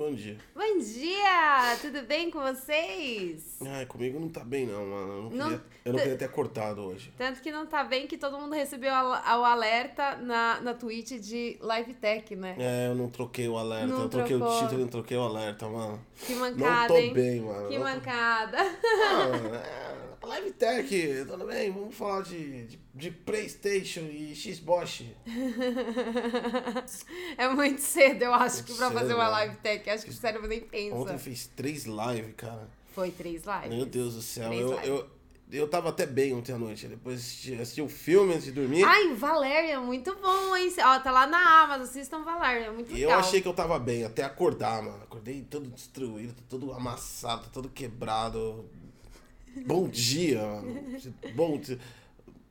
Bom dia. Bom dia! Tudo bem com vocês? Ai, comigo não tá bem não, mano. Eu não, Não- queria, eu não queria ter cortado hoje. Tanto que não tá bem que todo mundo recebeu o alerta na, na Twitch de Live Tech, né? É, eu não troquei o alerta. Não eu troquei trocou. o título e não troquei o alerta, mano. Que Não mancada, tô hein? bem, mano. Que Não tô- mancada. Ah, é, Live Tech, tudo bem? Vamos falar de, de, de Playstation e Xbox. É muito cedo, eu acho, que pra Cedo, fazer uma mano. Live Tech. Acho que o cérebro nem Ontem eu pensa. fiz três lives, cara. Foi três lives. Meu Deus do céu. Três Eu, lives. eu, eu tava até bem ontem à noite. Depois assisti, assisti o filme antes de dormir. Ai, Valéria, muito bom, hein? Ó, tá lá na Amazon, assistam Valéria, é muito E eu legal. achei que eu tava bem, até acordar, mano. Acordei todo destruído, todo amassado, todo quebrado. Bom dia, mano. Bom,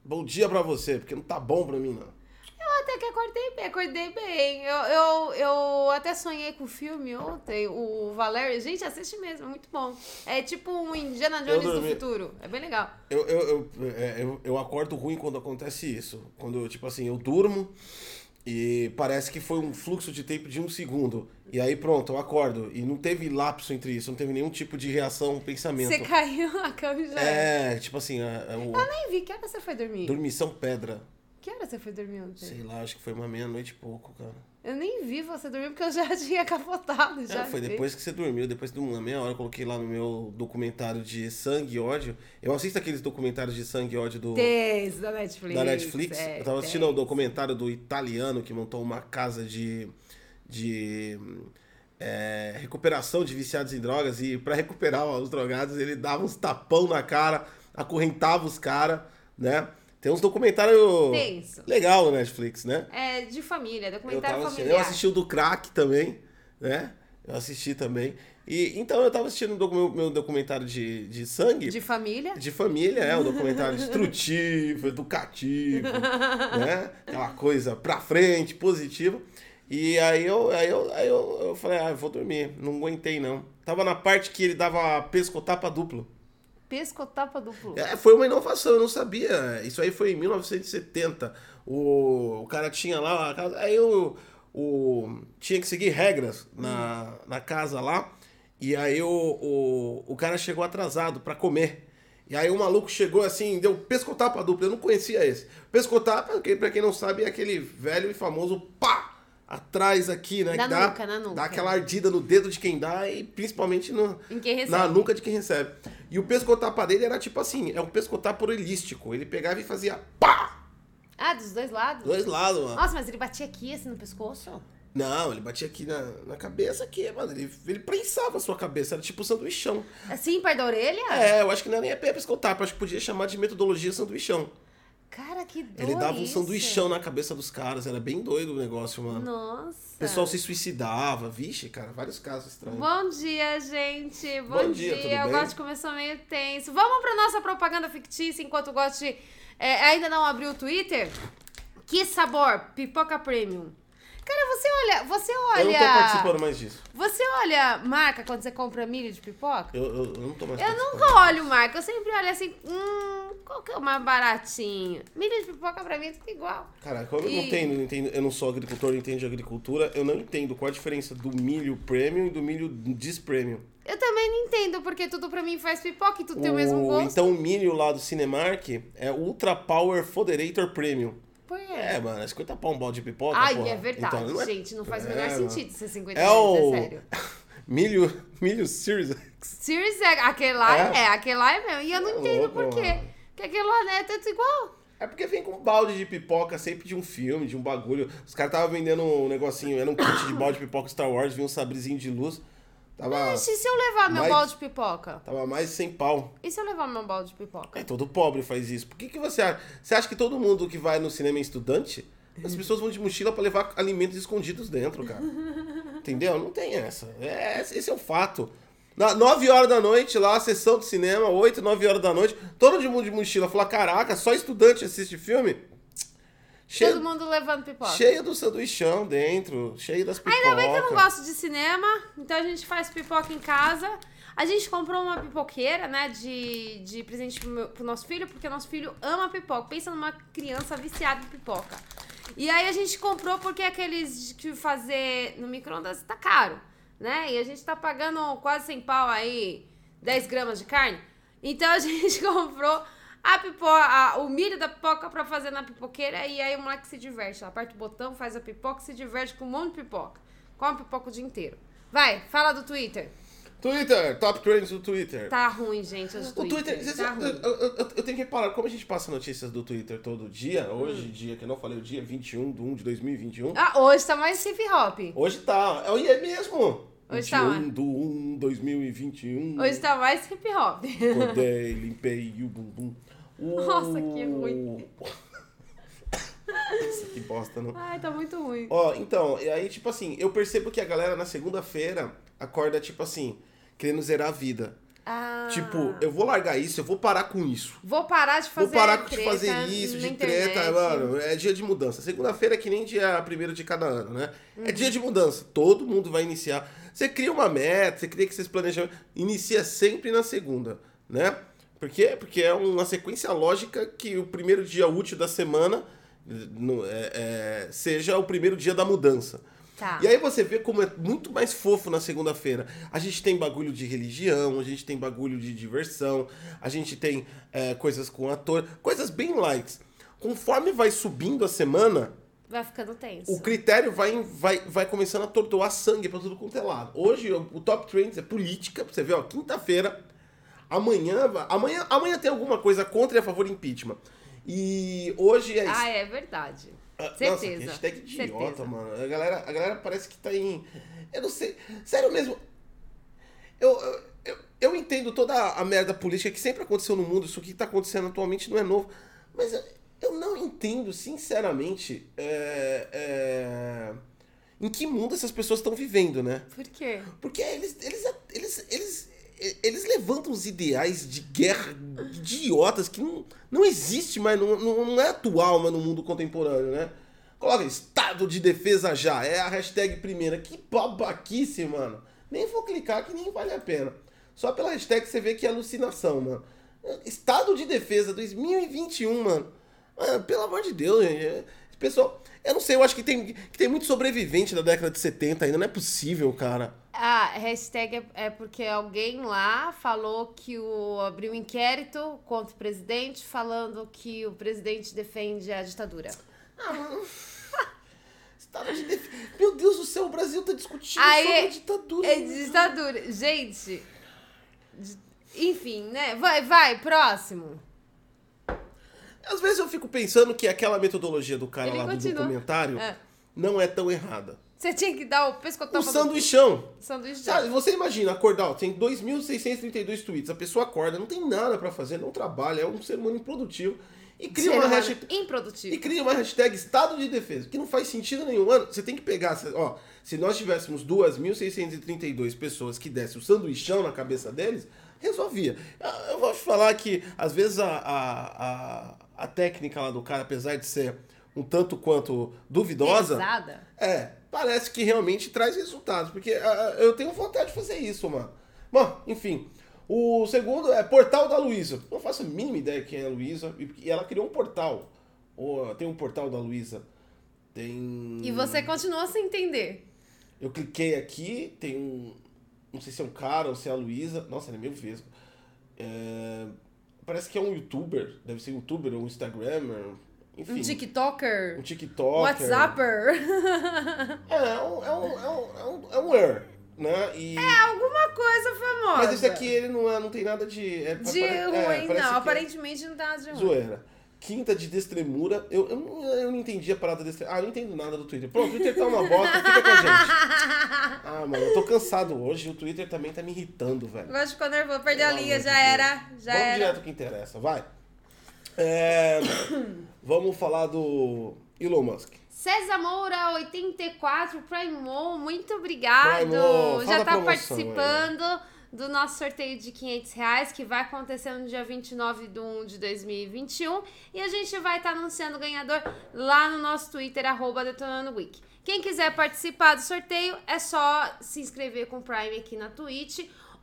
bom dia pra você, porque não tá bom pra mim, não. Eu até que acordei bem, acordei bem. Eu, eu, eu até sonhei com o filme ontem, o Valério. Gente, assiste mesmo, é muito bom. É tipo um Indiana Jones do futuro. É bem legal. Eu, eu, eu, é, eu, eu acordo ruim quando acontece isso. Quando, tipo assim, eu durmo e parece que foi um fluxo de tempo de um segundo. E aí pronto, eu acordo. E não teve lapso entre isso, não teve nenhum tipo de reação, pensamento. Você caiu na cama e já. É, tipo assim, é, é o Eu nem vi. Que hora você foi dormir? dormição pedra. Que hora você foi dormir ontem? Sei lá, acho que foi uma meia-noite e pouco, cara. Eu nem vi você dormir porque eu já tinha capotado. Já É, foi vi. depois que você dormiu, depois de uma meia hora, eu coloquei lá no meu documentário de sangue e ódio. Eu assisto aqueles documentários de sangue e ódio do, esse da Netflix. da Netflix. é, eu tava assistindo o documentário do italiano que montou uma casa de. De é, recuperação de viciados em drogas. E pra recuperar os drogados, ele dava uns tapão na cara, acorrentava os caras, né? Tem uns documentários legal no Netflix, né? É de família, Eu, documentário assistindo, familiar. eu assisti o do crack também, né? Eu assisti também. E, então eu tava assistindo o meu documentário de, de sangue. De família? De família, é, um documentário instrutivo, educativo, né? Aquela coisa pra frente, positiva. E aí eu, aí eu, aí eu, eu falei, ah, eu vou dormir. Não aguentei, não. Tava na parte que ele dava pescotapa duplo. Pescotapa duplo. É, foi uma inovação, eu não sabia. Isso aí foi em 1970. O, o cara tinha lá, a casa- aí o, o tinha que seguir regras na, na casa lá. E aí o, o, o cara chegou atrasado pra comer. E aí o maluco chegou assim, deu pescotapa duplo. Eu não conhecia esse. Pescotapa, que pra quem não sabe, é aquele velho e famoso pá! Atrás aqui, né? Na que dá, nuca, na nuca. Dá aquela ardida no dedo de quem dá e principalmente no, na nuca de quem recebe. E o pescotapa dele era tipo assim, é um pescotapa orelístico. Ele pegava e fazia pá! Ah, dos dois lados? Dois lados, mano. Nossa, mas ele batia aqui, assim, no pescoço? Não, ele batia aqui na, na cabeça aqui, mano. Ele, ele prensava a sua cabeça, era tipo sanduichão. Assim, perto da orelha? É, eu acho que não era nem a pescotapa, acho que podia chamar de metodologia sanduichão. Cara, que doido Ele dava um isso. sanduichão na cabeça dos caras, era bem doido o negócio, mano. Nossa. O pessoal se suicidava, vixe, cara, vários casos estranhos. Bom dia, gente. Bom, Bom dia, tudo Eu gosto de começar meio tenso. Vamos pra nossa propaganda fictícia enquanto gosto de... é, ainda não abriu o Twitter? Que sabor? Pipoca Premium. Cara, você olha... Você olha... Eu não tô participando mais disso. Você olha marca quando você compra milho de pipoca? Eu, eu, eu não tô mais Eu nunca olho marca, eu sempre olho assim, hum, qual que é o mais baratinho? Milho de pipoca pra mim é tudo igual. Cara, como eu E- não entendo, não entendo, eu não sou agricultor, não entendo de agricultura, eu não entendo qual a diferença do milho premium e do milho dis-premium. Eu também não entendo, porque tudo pra mim faz pipoca e tudo tem o mesmo gosto. Então o milho lá do Cinemark é Ultra Power Foderator Premium. Quê? É, mano, é 50 pau um balde de pipoca, Ai, porra. é verdade, Então, é- gente, não faz o É, menor sentido ser 50 É reais, o é sério. milho, milho Series X. Serious é, aquele lá é, É? aquele lá é mesmo. E eu não É entendo por quê. mano. Porque aquele lá é tudo igual. É porque vem com um balde de pipoca sempre de um filme, de um bagulho. Os caras estavam vendendo um negocinho, era um kit de balde de pipoca Star Wars, vinha um sabrezinho de luz. Tava, Mas e se eu levar meu mas- balde de pipoca? tava mais de 100 pau. E se eu levar meu balde de pipoca? É, todo pobre faz isso. Por que, que você acha? Você acha que todo mundo que vai no cinema é estudante? As pessoas vão de mochila pra levar alimentos escondidos dentro, cara. Entendeu? Não tem essa. É, esse é o fato. Na, 9 horas da noite, lá, a sessão de cinema, 8, 9 horas da noite, todo mundo de mochila fala: caraca, só estudante assiste filme? Cheio, Todo mundo levando pipoca. cheio do sanduichão dentro, cheio das pipocas. Ainda bem que eu não gosto de cinema, então a gente faz pipoca em casa. A gente comprou uma pipoqueira, né, de, de presente pro, meu- pro nosso filho, porque o nosso filho ama pipoca. Pensa numa criança viciada em pipoca. E aí a gente comprou porque aqueles que fazer no micro-ondas tá caro. né? E a gente tá pagando quase 100 pau aí, 10 gramas de carne. Então a gente comprou a pipoca, o milho da pipoca pra fazer na pipoqueira e aí o moleque se diverte. Ela aperta o botão, faz a pipoca e se diverte com um monte de pipoca. Come pipoca o dia inteiro. Vai, fala do Twitter. Twitter, top trends do Twitter. Tá ruim, gente, O Twitter. Twitter, tá eu, ruim. eu, eu, eu tenho que reparar, como a gente passa notícias do Twitter todo dia, hoje, dia que eu não falei o dia, 21 de 1 de 2021. Ah, hoje tá mais hip hop. Hoje tá, é, é mesmo. Hoje tá 21 do 1 2021. Hoje tá mais hip hop. Acordei, limpei o bumbum. Nossa, que ruim. Nossa, que bosta, não. Ai, tá muito ruim. Ó, então, e aí, tipo assim, eu percebo que a galera na segunda-feira acorda, tipo assim, querendo zerar a vida. Ah, Tipo, eu vou largar isso, eu vou parar com isso. vou parar de fazer vou parar de fazer isso, de internet. treta, mano. É dia de mudança. Segunda-feira é que nem dia primeiro de cada ano, né? Uhum. É dia de mudança. Todo mundo vai iniciar. Você cria uma meta, você cria que vocês planejam. Inicia sempre na segunda, né? Por quê? Porque é uma sequência lógica que o primeiro dia útil da semana no- é- é, seja o primeiro dia da mudança. Tá. E aí você vê como é muito mais fofo na segunda-feira. A gente tem bagulho de religião, a gente tem bagulho de diversão, a gente tem é, coisas com ator, coisas bem lights. Conforme vai subindo a semana, Vai ficando tenso. o critério vai, vai, vai começando a tordoar sangue pra tudo quanto é lado. Hoje o, o Top Trends é política, pra você ver, ó, quinta-feira. Amanhã, amanhã, amanhã tem alguma coisa contra e a favor do impeachment. E hoje é isso. Ah, é verdade. Ah, Certeza. Nossa, que hashtag idiota, Certeza. mano. A galera, a galera parece que tá em. Eu não sei. Sério mesmo. Eu, eu, eu, eu entendo toda a merda política que sempre aconteceu no mundo. Isso que tá acontecendo atualmente não é novo. Mas eu, eu não entendo, sinceramente, é, é, em que mundo essas pessoas estão vivendo, né? Por quê? Porque eles, eles, eles, eles, eles levantam os ideais de guerra idiotas que não, não existe mais, não, não, é atual mais no mundo contemporâneo, né? Coloca Estado de Defesa já, é a hashtag primeira. Que babaquice, mano. Nem vou clicar que nem vale a pena. Só pela hashtag você vê que é alucinação, mano. Estado de Defesa 2021, mano. Mano, pelo amor de Deus, gente. Pessoal, eu não sei, eu acho que tem, que tem muito sobrevivente da década de 70 ainda. Não é possível, cara. A hashtag é, é porque alguém lá falou que o abriu um inquérito contra o presidente, falando que o presidente defende a ditadura. Estado de defesa. Meu Deus do céu, o Brasil tá discutindo Aí sobre é- a ditadura. É ditadura. Gente. Enfim, né? Vai, vai, próximo. Às vezes eu fico pensando que aquela metodologia do cara Ele lá do continua. documentário É. não é tão errada. Você tinha que dar o pescotão sanduichão. sanduíche. Sabe, você imagina, acordar, ó, tem 2.632 tweets, a pessoa acorda, não tem nada pra fazer, não trabalha, é um ser humano improdutivo. E cria uma hashtag. Improdutivo. E cria uma hashtag Estado de Defesa, que não faz sentido nenhum. Mano, você tem que pegar, ó, se nós tivéssemos 2.632 pessoas que dessem o sanduichão na cabeça deles, resolvia. Eu- Eu vou te falar que, às vezes, a, a, a, a técnica lá do cara, apesar de ser um tanto quanto duvidosa, Pesada. é, parece que realmente traz resultados. Porque ah, eu tenho vontade de fazer isso, mano. Bom, enfim. O segundo é Portal da Luísa. Não faço a mínima ideia quem é a Luísa. E ela criou um portal. Ou, tem um portal da Luísa. Tem. E você continua sem entender. Eu cliquei aqui, tem um. Não sei se é um cara ou se é a Luísa. Nossa, ele é meio vesgo. É, Parece que é um youtuber. Deve ser um youtuber ou um Instagrammer. Enfim. Um TikToker. Um TikToker. WhatsApper. É, é um, é um, é um, é um, é um er, né? E... Alguma coisa famosa. Mas esse aqui, ele não, é, não tem nada de... É, De é, ruim, que não. é Aparentemente não tá nada de ruim. Zoeira. Quinta de destremura. Eu, eu, não- eu não entendi a parada desse... Ah, eu não entendo nada do Twitter. Pronto, o Twitter tá uma bosta, fica com a gente. Ah, mano, eu tô cansado hoje. O Twitter também tá me irritando, velho. Agora ficou nervoso, perdeu a linha, já Deus. era. Já Vamos era. direto que interessa, vai. É, vamos falar do Elon Musk. César Moura, 84, Primo, muito obrigado. Primo, Já da tá promoção aí, participando do nosso sorteio de 500 reais, que vai acontecer no dia 29 de 1 de 2021. E a gente vai estar anunciando o ganhador lá no nosso Twitter, arroba Detonando Week. Quem quiser participar do sorteio, é só se inscrever com o Prime aqui na Twitch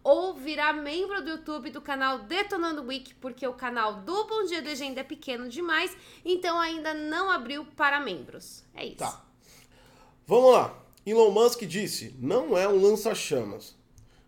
ou virar membro do YouTube do canal Detonando Week, porque o canal do Bom Dia Legenda é pequeno demais, então ainda não abriu para membros. É isso. Tá. Vamos lá. Elon Musk disse: não é um lança-chamas.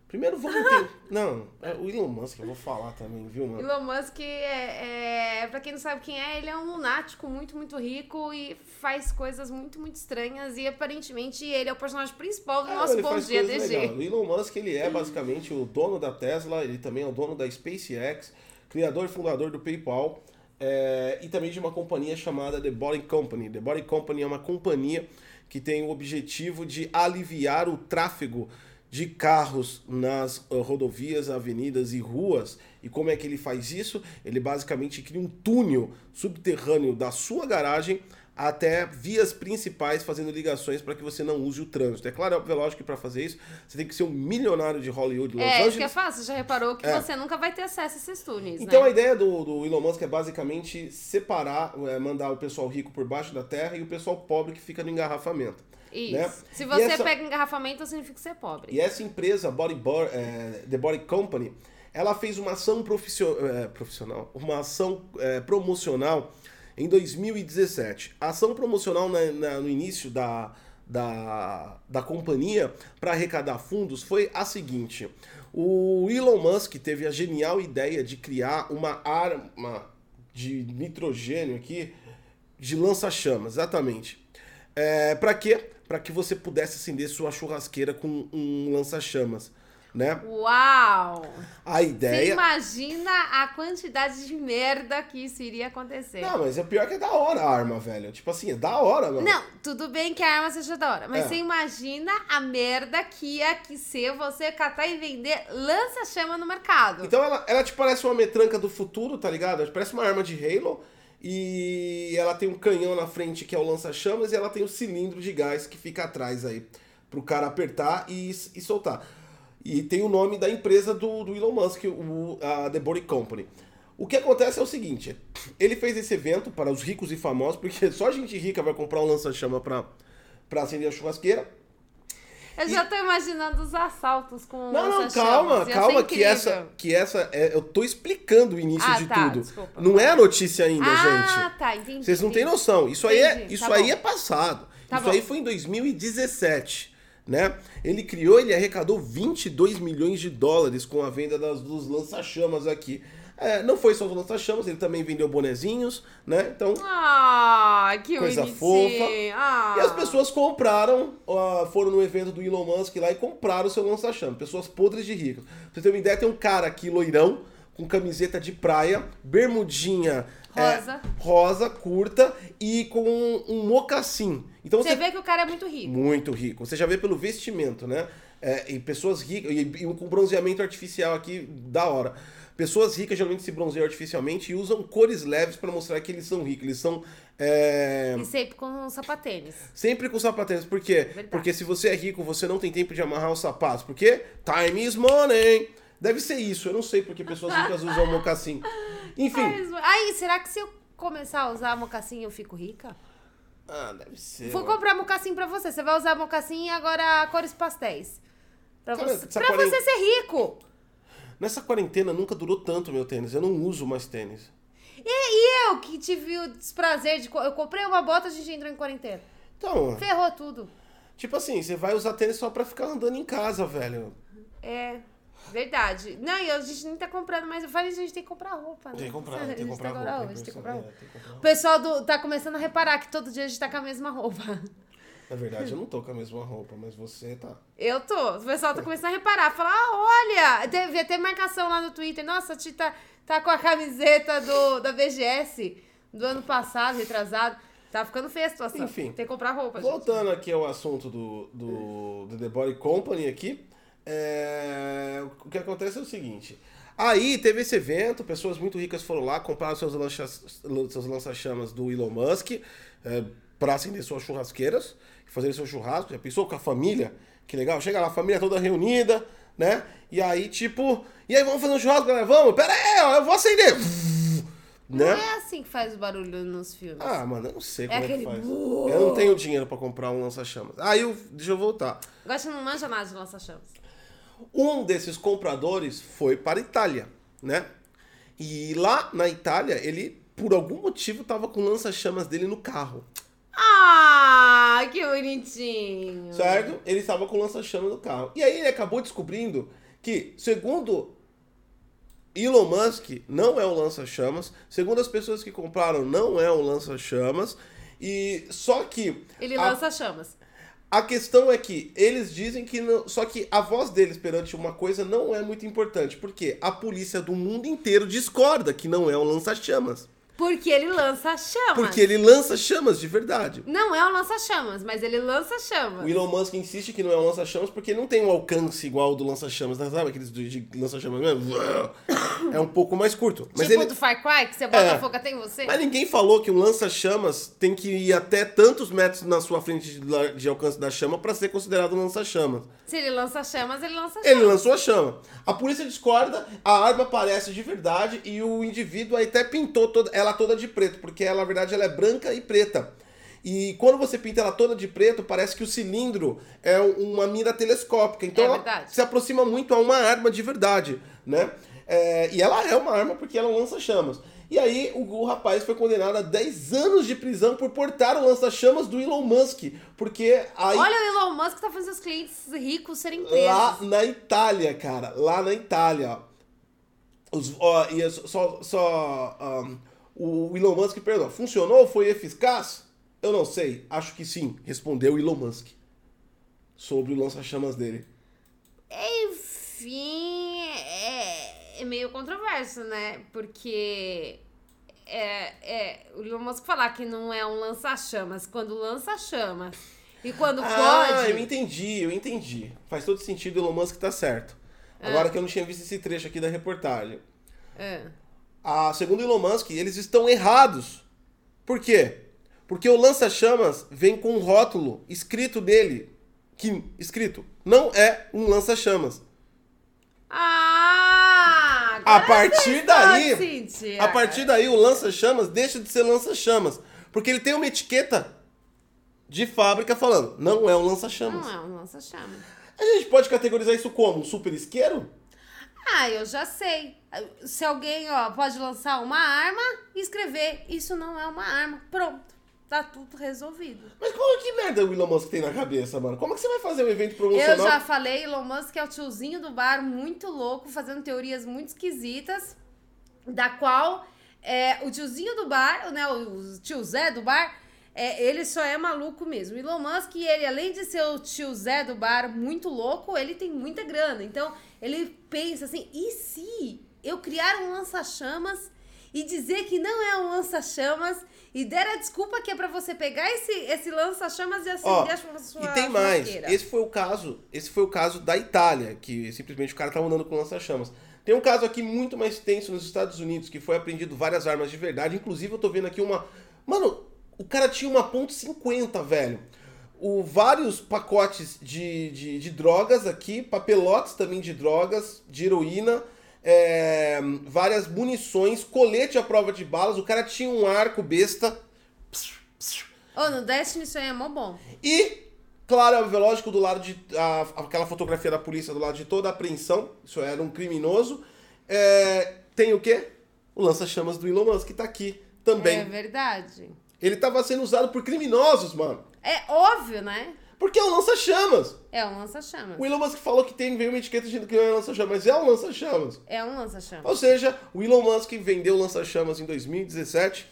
Primeiro vamos entender. Não, é o Elon Musk, eu vou falar também, viu, mano? Elon Musk, é, é, pra quem não sabe quem é, ele é um lunático muito, muito rico e faz coisas muito, muito estranhas. E aparentemente ele é o personagem principal do É, nosso Bom Dia DG. O Elon Musk ele é basicamente o dono da Tesla, ele também é o dono da SpaceX, criador e fundador do PayPal é, e também de uma companhia chamada The Body Company. The Body Company é uma companhia que tem o objetivo de aliviar o tráfego de carros nas uh, rodovias, avenidas e ruas. E como é que ele faz isso? Ele basicamente cria um túnel subterrâneo da sua garagem até vias principais fazendo ligações para que você não use o trânsito. É claro, é lógico que para fazer isso você tem que ser um milionário de Hollywood, Los É, isso Angeles. que é fácil. Já reparou que É. você nunca vai ter acesso a esses túneis, Então a né? ideia do, do Elon Musk é basicamente separar, é, mandar o pessoal rico por baixo da terra e o pessoal pobre que fica no engarrafamento. Isso. né? Se você essa- pega engarrafamento, significa ser pobre. E essa empresa, Body Bo- é, The Body Company, ela fez uma ação profissio- é, profissional, uma ação é, promocional em 2017. A ação promocional na- na- no início da, da, da companhia para arrecadar fundos foi a seguinte: o Elon Musk teve a genial ideia de criar uma arma de nitrogênio aqui de lança-chamas, exatamente. É, para quê? Para que você pudesse acender sua churrasqueira com um lança-chamas, né? Uau! A Você ideia. imagina a quantidade de merda que isso iria acontecer. Não, mas é pior que é da hora a arma, velho. Tipo assim, é da hora, mano. Não, tudo bem que a arma seja da hora, mas É. você imagina a merda que ia que ser você catar e vender lança-chama no mercado. Então ela, ela te parece uma metranca do futuro, tá ligado? Parece uma arma de Halo. E ela tem um canhão na frente que é o lança-chamas e ela tem o cilindro de gás que fica atrás aí pro cara apertar e, e soltar. E tem o nome da empresa do, do Elon Musk, o, a The Body Company. O que acontece é o seguinte: ele fez esse evento para os ricos e famosos, porque só gente rica vai comprar um lança-chama pra acender a churrasqueira. Eu já tô imaginando os assaltos com Não, não, calma, calma, que essa, que essa é, eu tô explicando o início Ah, de tá, tudo. desculpa. Não é a notícia ainda, Ah, gente. tá, entendi. Vocês não têm entendi. noção. Isso aí é, Entendi, isso tá aí bom. é passado. Tá isso bom. aí foi em 2017, né? Ele criou, ele arrecadou 22 milhões de dólares com a venda das, dos lança-chamas aqui. É, não foi só os lança-chamas, ele também vendeu bonezinhos, né? Então, Ah, que Coisa bonitinho. fofa. Ah. e as pessoas compraram, ó, foram no evento do Elon Musk lá e compraram o seu lança-chamas. Pessoas podres de ricas. Pra você ter uma ideia, tem um cara aqui, loirão, com camiseta de praia, bermudinha é, Rosa. rosa, curta e com um, um mocassim. Então Você você, vê que o cara é muito rico. muito rico. Você já vê pelo vestimento, né? É, e pessoas ricas, e, e com bronzeamento artificial aqui, da hora. Pessoas ricas geralmente se bronzeiam artificialmente e usam cores leves para mostrar que eles são ricos. Eles são. é, E sempre com sapatênis. Sempre com sapatênis. Por quê? Verdade. Porque se você é rico, você não tem tempo de amarrar os sapatos. Por quê? Time is money. Deve ser isso. Eu não sei porque pessoas ricas usam mocassim. Enfim. Aí, será que se eu começar a usar mocassim eu fico rica? Ah, deve ser. Vou mano. comprar mocassim pra você. Você vai usar mocassim e agora cores pastéis. Pra, Cara, você, pra você ser rico. Nessa quarentena nunca durou tanto meu tênis. Eu não uso mais tênis. E, e eu que tive o desprazer de. Eu comprei uma bota, a gente entrou em quarentena. Então, Ferrou tudo. tipo assim, você vai usar tênis só pra ficar andando em casa, velho. É. Verdade. Não, e a gente nem tá comprando, mas eu falei, a gente tem que comprar roupa, né? Tem que comprar, tem que comprar tá roupa. agora, tem que comprar roupa. O pessoal do, tá começando a reparar que todo dia a gente tá com a mesma roupa. Na verdade, eu não tô com a mesma roupa, mas você tá. Eu tô. O pessoal tá começando a reparar. Falar, ah, olha, teve até marcação lá no Twitter. Nossa, a Ti tá, tá com a camiseta do, da BGS do ano passado, retrasado. Tá ficando feia a situação. Enfim. Tem que comprar roupa, gente. Voltando aqui ao assunto do, do, do The Body Company aqui, é, o que acontece é o seguinte. Aí teve esse evento, pessoas muito ricas foram lá, compraram seus lancha- seus lança-chamas do Elon Musk é, para acender suas churrasqueiras, fazer seu churrasco. Já pensou com a família? Que legal, chega lá, a família toda reunida, né? E aí, tipo, e aí vamos fazer um churrasco, galera? Vamos? Pera aí, ó, eu vou acender. Não Né? é assim que faz o barulho nos filmes. Ah, mano, eu não sei como é, aquele que faz. bu- Eu não tenho dinheiro pra comprar um lança-chamas. Aí, eu, deixa eu voltar. Agora você não manja nada de lança-chamas. Um desses compradores foi para a Itália, né? E lá na Itália, ele, por algum motivo, tava com o lança-chamas dele no carro. Ah, que bonitinho. Certo? Ele estava com o lança-chama no carro. E aí ele acabou descobrindo que, segundo Elon Musk, não é um lança-chamas. Segundo as pessoas que compraram, não é um lança-chamas. E só que. Ele a- lança chamas. A questão é que eles dizem que não. Só que a voz deles perante uma coisa não é muito importante. Porque a polícia do mundo inteiro discorda que não é um lança-chamas. Porque ele lança chamas. Porque ele lança chamas de verdade. Não é um lança-chamas, mas ele lança chamas. O Elon Musk insiste que não é um lança-chamas porque não tem um alcance igual ao do lança-chamas. né? Sabe aqueles do- de lança-chamas mesmo? É um pouco mais curto. Mas, tipo ele... do Far Cry, que você bota É. fogo até em você. Mas ninguém falou que um lança-chamas tem que ir até tantos metros na sua frente de, de alcance da chama para ser considerado um lança-chamas. Se ele lança chamas, ele lança chamas. Ele lançou a chama. A polícia discorda, a arma aparece de verdade e o indivíduo até pintou toda, ela toda de preto, porque ela, na verdade ela é branca e preta. E quando você pinta ela toda de preto, parece que o cilindro é um- uma mira telescópica. Então É ela se aproxima muito a uma arma de verdade, né? É, e ela é uma arma porque ela lança chamas. E aí o, o rapaz foi condenado a 10 anos de prisão por portar o lança-chamas do Elon Musk. Porque aí Olha o Elon Musk tá fazendo seus clientes ricos serem lá presos. na Itália, cara. Lá na Itália, ó. Os, ó, e é só, só ahn, o Elon Musk perguntou, funcionou? Foi eficaz? Eu não sei. Acho que sim, respondeu Elon Musk. Sobre o lança-chamas dele. Enfim, é, é meio controverso, né? Porque é, é, o Elon Musk falar que não é um lança-chamas, quando lança chamas e quando Ah, pode. eu entendi, eu entendi. Faz todo sentido, Elon Musk tá certo. Agora que eu não tinha visto esse trecho aqui da reportagem. É. Ah, segundo Elon Musk, eles estão errados. Por quê? Porque o lança-chamas vem com um rótulo escrito nele, que escrito não é um lança-chamas. Ah! A partir daí, a partir daí o lança-chamas deixa de ser lança-chamas, porque ele tem uma etiqueta de fábrica falando não é um lança-chamas. Não é um lança-chamas. A gente pode categorizar isso como um super isqueiro? Ah, eu já sei. Se alguém, ó, pode lançar uma arma e escrever, isso não é uma arma. Pronto. Tá tudo resolvido. Mas qual que merda o Elon Musk tem na cabeça, mano? Como é que você vai fazer um evento Eu promocional? já falei, Elon Musk é o tiozinho do bar muito louco, fazendo teorias muito esquisitas, da qual é, o tiozinho do bar, né, o tio Zé do bar, é, ele só é maluco mesmo. Elon Musk, ele, além de ser o tio Zé do bar muito louco, ele tem muita grana. Então, ele pensa assim, e se eu criar um lança-chamas e dizer que não é um lança-chamas e der a desculpa que é pra você pegar esse, esse lança-chamas e acender a sua e tem mais. Esse foi o caso. Esse foi o caso da Itália, que simplesmente o cara tava andando com lança-chamas. Tem um caso aqui muito mais tenso nos Estados Unidos, que foi apreendido várias armas de verdade. Inclusive, eu tô vendo aqui uma. Mano, o cara tinha uma ponto .50, velho. O, vários pacotes de, de, de drogas aqui, papelotes também de drogas, de heroína, é, várias munições, colete à prova de balas. O cara tinha um arco besta. Ô, no Destiny isso aí é mó bom. E, claro, é lógico, do lado de. a- aquela fotografia da polícia do lado de toda a apreensão. Isso era um criminoso. É, tem o quê? O lança-chamas do Elon Musk, que tá aqui também. É verdade. Ele tava sendo usado por criminosos, mano. É óbvio, né? Porque é um lança-chamas. É um lança-chamas. O Elon Musk falou que tem, veio uma etiqueta dizendo que não é lança-chamas, mas é um lança-chamas. É um lança-chamas. Ou seja, o Elon Musk vendeu o lança-chamas em 2017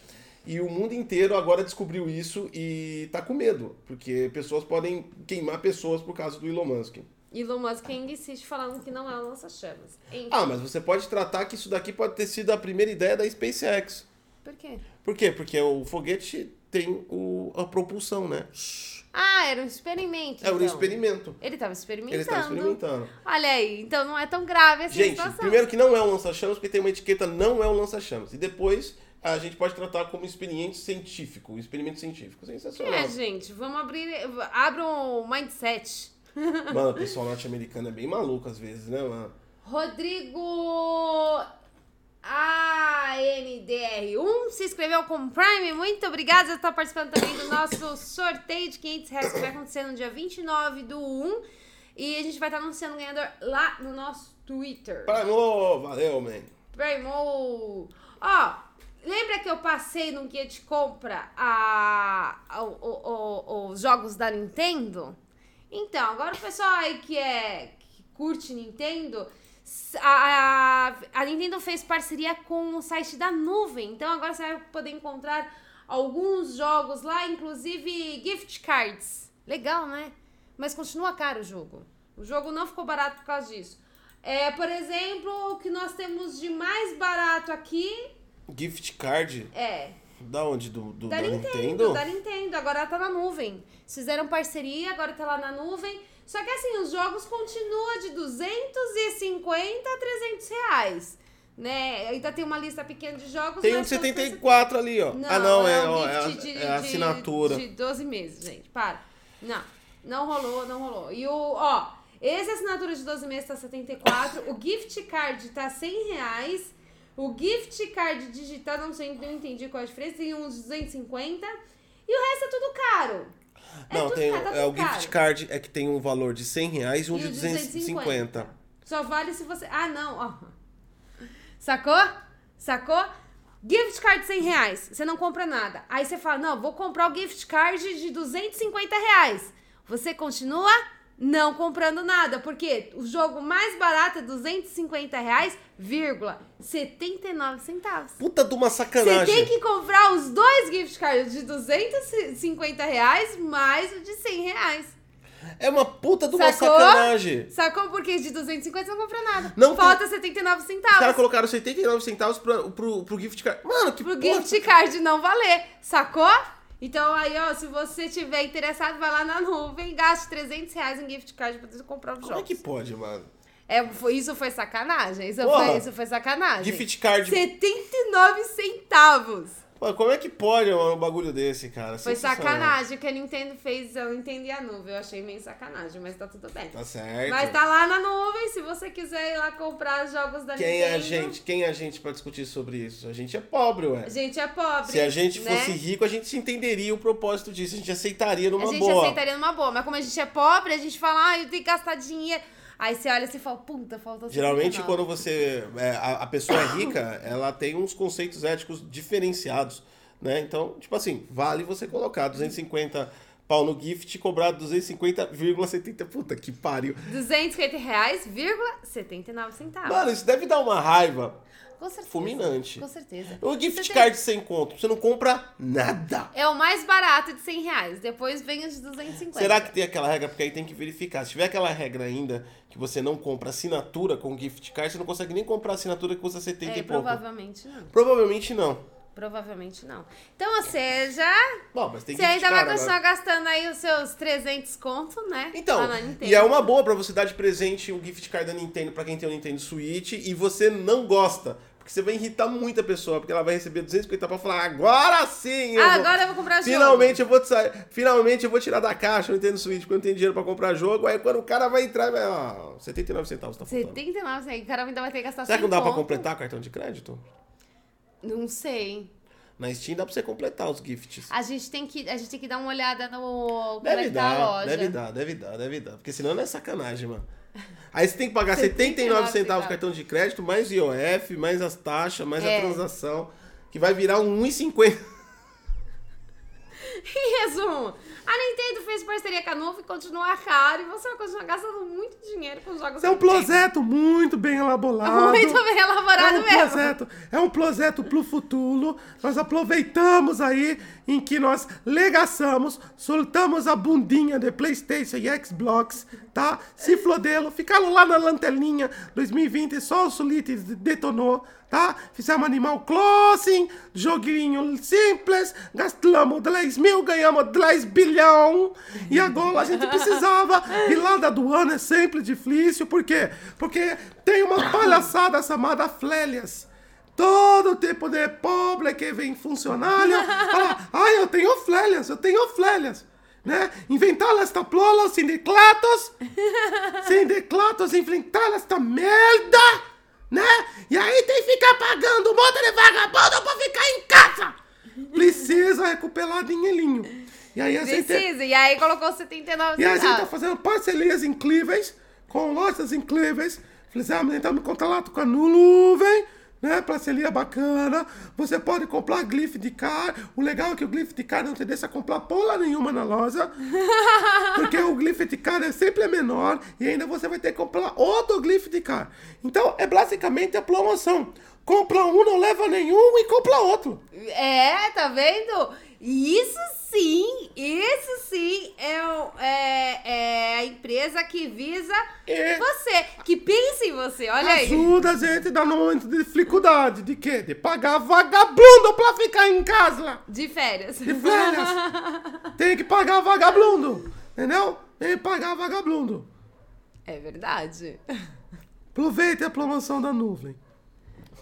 e o mundo inteiro agora descobriu isso e tá com medo, porque pessoas podem queimar pessoas por causa do Elon Musk. Elon Musk ainda insiste falando que não é um lança-chamas. Ah, mas você pode tratar que isso daqui pode ter sido a primeira ideia da SpaceX. Por quê? Por quê? Porque o foguete tem o, a propulsão, né? Ah, era um experimento. Um então. experimento. Ele estava experimentando. Ele está experimentando. Olha aí, então não é tão grave essa Gente, situação. primeiro que não é um lança-chamas, porque tem uma etiqueta não é um lança-chamas. E depois a gente pode tratar como experimento científico. um Experimento científico. Sensacional. É, gente, vamos abrir. Abra um mindset. Mano, o pessoal norte-americano é bem maluco às vezes, né, mano? Rodrigo ANDR1 se inscreveu com Prime. Muito obrigada. Você está participando também do nosso sorteio de 500 reais que vai acontecer no dia 29 do 1. E a gente vai estar anunciando o ganhador lá no nosso Twitter. Primo, valeu, man. Primo! Ó, Lembra que eu passei no guia de compra a, a- o- o- os jogos da Nintendo? Então, agora o pessoal aí que é que curte Nintendo, a, a, a Nintendo fez parceria com o site da nuvem. Então agora você vai poder encontrar alguns jogos lá, inclusive gift cards. Legal, né? Mas continua caro o jogo. O jogo não ficou barato por causa disso. É, por exemplo, o que nós temos de mais barato aqui Gift card? é Da onde? Do, do- da, da, Nintendo, Nintendo? Da Nintendo, agora tá na nuvem. Fizeram parceria, agora tá lá na nuvem. Só que assim, os jogos continuam de 250 a 300 reais. Né? Ainda tem uma lista pequena de jogos. Tem um de são 74 ali, ó. Não, ah, não, é, um ó, é, a, de, é a de- assinatura. De 12 meses, gente. Para. Não. Não rolou, não rolou. E o, ó, esse assinatura de 12 meses tá 74. o gift card tá 100 reais. O gift card digital, não sei, não entendi qual a diferença. Tem uns 250. E o resto é tudo caro. É não, tem caro, tá é, o gift card é que tem um valor de 100 reais e um E de o 250. Só vale se você. Ah, não, ó. Sacou? Sacou? Gift card 100 reais. Você não compra nada. Aí você fala, não, vou comprar o gift card de 250 reais. Você continua não comprando nada. Porque o jogo mais barato é 250 reais, vírgula, 79 centavos. Puta de uma Você sacanagem. tem que comprar os dois gift cards de 250 reais mais o de 100 reais. É uma puta de uma Sacou? sacanagem. Sacou? Porque de 250 você não compra nada. Não Falta 79 Os centavos. caras colocaram 79 centavos pro, pro, pro gift card. Mano, que Pro porra. gift card não valer. Sacou? Então aí, ó, se você tiver interessado, vai lá na nuvem, gaste 300 reais em gift card pra você comprar os Como é jogos. que pode, mano? É, foi, isso foi sacanagem. Isso Porra. foi, isso foi sacanagem. Gift card. 79 centavos. Pô, como é que pode um bagulho desse, cara? Foi sacanagem o que a Nintendo fez. Eu entendi a nuvem. Eu achei meio sacanagem, mas tá tudo bem. Tá certo. Mas tá lá na nuvem, se você quiser ir lá comprar os jogos da Quem Nintendo. é a gente? Quem é a gente pra discutir sobre isso? A gente é pobre, ué. A gente é pobre. Se a gente né? fosse rico, a gente entenderia o propósito disso. A gente aceitaria numa A gente boa. aceitaria numa boa, mas como a gente é pobre, a gente fala, ah, eu tenho que gastar dinheiro. Aí você olha assim e fala, puta, faltou Geralmente, 79. quando você. é, a, a pessoa é rica, ela tem uns conceitos éticos diferenciados. Né? Então, tipo assim, vale você colocar 250 pau no gift e cobrar 250,70. Puta que pariu. 250 reais, vírgula, 79 centavos. Mano, isso deve dar uma raiva. Com certeza. fulminante. Com certeza. O gift Você card sem conto, você não compra nada. É o mais barato de 100 reais. Depois vem os de 250. Será que tem aquela regra? Porque aí tem que verificar. Se tiver aquela regra ainda que você não compra assinatura com gift card, você não consegue nem comprar assinatura que custa 70 É, e pouco. provavelmente não. Provavelmente não. Provavelmente não. Então, ou seja, Bom, mas tem você gift ainda vai continuar agora. gastando aí os seus 300 conto, né? Então, e é uma boa pra você dar de presente o gift card da Nintendo pra quem tem o Nintendo Switch e você não gosta. Porque você vai irritar muita pessoa, porque ela vai receber 250 pra falar, agora sim! eu Ah, vou- agora eu vou comprar jogo. Finalmente eu vou sair, finalmente eu vou tirar da caixa o Nintendo Switch, porque eu não tenho dinheiro pra comprar jogo. Aí quando o cara vai entrar, vai, ó, 79 centavos tá faltando. 79, assim, o cara ainda vai ter que gastar Será que não 100 dá pra conto. completar cartão de crédito? Não sei. Na Steam dá pra você completar os gifts. A gente tem que, a gente tem que dar uma olhada no Deve é tá a dar, loja. deve dar, deve dar, deve dar. Porque senão não é sacanagem, mano. Aí você tem que pagar 79 79 centavos centavos. cartão de crédito, mais IOF, mais as taxas, mais É. a transação, que vai virar um 1,50. Em resumo, a Nintendo fez parceria com a Nuvem, continua caro e você vai continuar gastando muito dinheiro com jogos É um projeto muito bem elaborado. Muito bem elaborado é um mesmo. projeto, é um projeto pro futuro. Nós aproveitamos aí em que nós legaçamos, soltamos a bundinha de PlayStation e Xbox, tá? Se flodelo, ficaram lá na lanterninha 2020, só o Solite detonou, tá? Fizemos Animal Crossing, joguinho simples, gastamos 10 mil, ganhamos 10 bilhão. E agora a gente precisava ir lá da aduana, é sempre difícil, por quê? Porque tem uma palhaçada chamada Flélias. Todo tipo de pobre que vem funcionário fala, ah, eu tenho flélias, eu tenho flélias. Né? Inventar esta plola, sindicatos, sindicatos inventar esta merda, né? E aí tem que ficar pagando um monte de vagabundo pra ficar em casa. Precisa recuperar dinheirinho. E aí a gente... Precisa. E aí colocou 79 E a gente tá fazendo parcerias incríveis com lojas incríveis. Fizemos, entramos em contato com a Nuvem, né? Parceria bacana. Você pode comprar Glyph de car. O legal é que o Glyph de car não te deixa comprar porra nenhuma na loja. Porque o Glyph de car é sempre menor. E ainda você vai ter que comprar outro Glyph de car. Então é basicamente a promoção. Compra um, não leva nenhum e compra outro. É, tá vendo? Isso sim, isso sim é, é, é a empresa que visa É. você, que pensa em você, olha aí. Ajuda a gente no momento de dificuldade. De quê? De pagar vagabundo pra ficar em casa. De férias. De férias. Tem que pagar vagabundo. Entendeu? Tem que pagar vagabundo. É verdade. Aproveite a promoção da nuvem.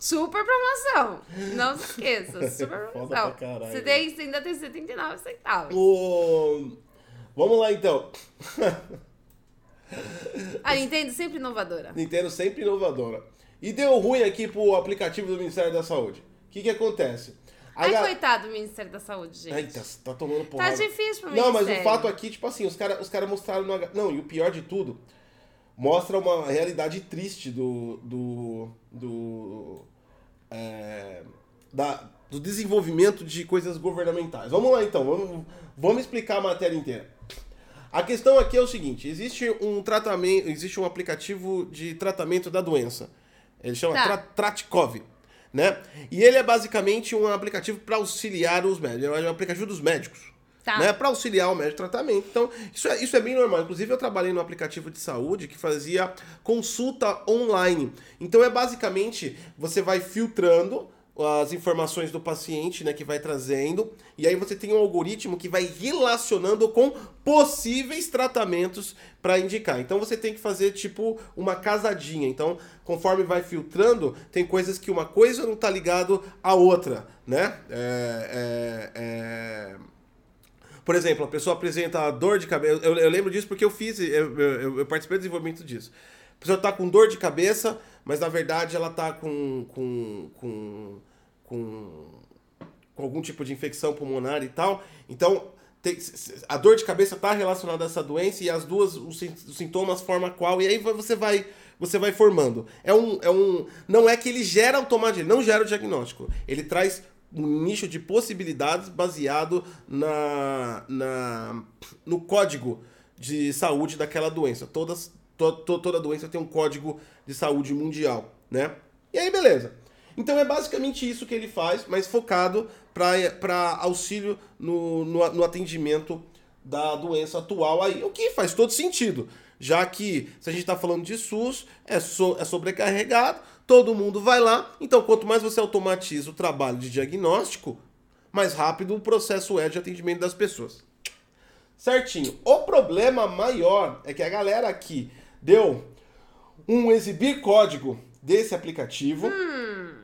Super promoção. Não se esqueça, super promoção. Você tem, você ainda tem 79 centavos. O... Vamos lá então. A Nintendo sempre inovadora. Nintendo sempre inovadora. E deu ruim aqui pro aplicativo do Ministério da Saúde. O que que acontece? Ai, ga- coitado do Ministério da Saúde, gente. Eita, tá tomando Tá porrada. difícil pro Não, mas o fato aqui, tipo assim, os caras os cara mostraram no. Não, e o pior de tudo, mostra uma realidade triste do. do. do. É, da, do desenvolvimento de coisas governamentais. Vamos lá então, vamos, vamos explicar a matéria inteira. A questão aqui é o seguinte: existe um tratamento, existe um aplicativo de tratamento da doença. Ele chama Tá. Tra- Tratkov, né? E ele é basicamente um aplicativo para auxiliar os médicos, é um aplicativo dos médicos. Tá. Né, para auxiliar o médico no tratamento. Então, isso é, isso é bem normal. Inclusive, eu trabalhei num aplicativo de saúde que fazia consulta online. Então, é basicamente, você vai filtrando as informações do paciente, né, que vai trazendo, e aí você tem um algoritmo que vai relacionando com possíveis tratamentos para indicar. Então você tem que fazer tipo uma casadinha. Então, conforme vai filtrando, tem coisas que uma coisa não tá ligado à outra, né? É, é, é... Por exemplo, a pessoa apresenta dor de cabeça. Eu, eu lembro disso porque eu fiz, eu, eu, eu participei do desenvolvimento disso. A pessoa tá com dor de cabeça, mas na verdade ela tá com, com, com, com, com algum tipo de infecção pulmonar e tal. Então, a dor de cabeça tá relacionada a essa doença e as duas, os, sin- os sintomas formam qual, e aí você vai. Você vai formando. É um, é um. Não é que ele gera automaticamente, não gera o diagnóstico. Ele traz um nicho de possibilidades baseado na, na, no código de saúde daquela doença. Todas, to, to- toda doença tem um código de saúde mundial, né? E aí, beleza. Então é basicamente isso que ele faz, mas focado para auxílio no, no, no atendimento da doença atual aí. O que faz todo sentido, já que se a gente está falando de SUS, é, so, é sobrecarregado, todo mundo vai lá. Então, quanto mais você automatiza o trabalho de diagnóstico, mais rápido o processo é de atendimento das pessoas. Certinho. O problema maior é que a galera aqui deu um exibir código desse aplicativo.